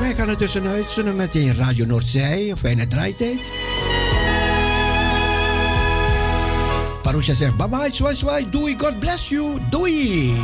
Wij gaan er tussenuit. Zullen we meteen Radio Noordzij. Een fijne draaitijd. Parusha zegt bye bye, swai swai. Doei, God bless you. Doei.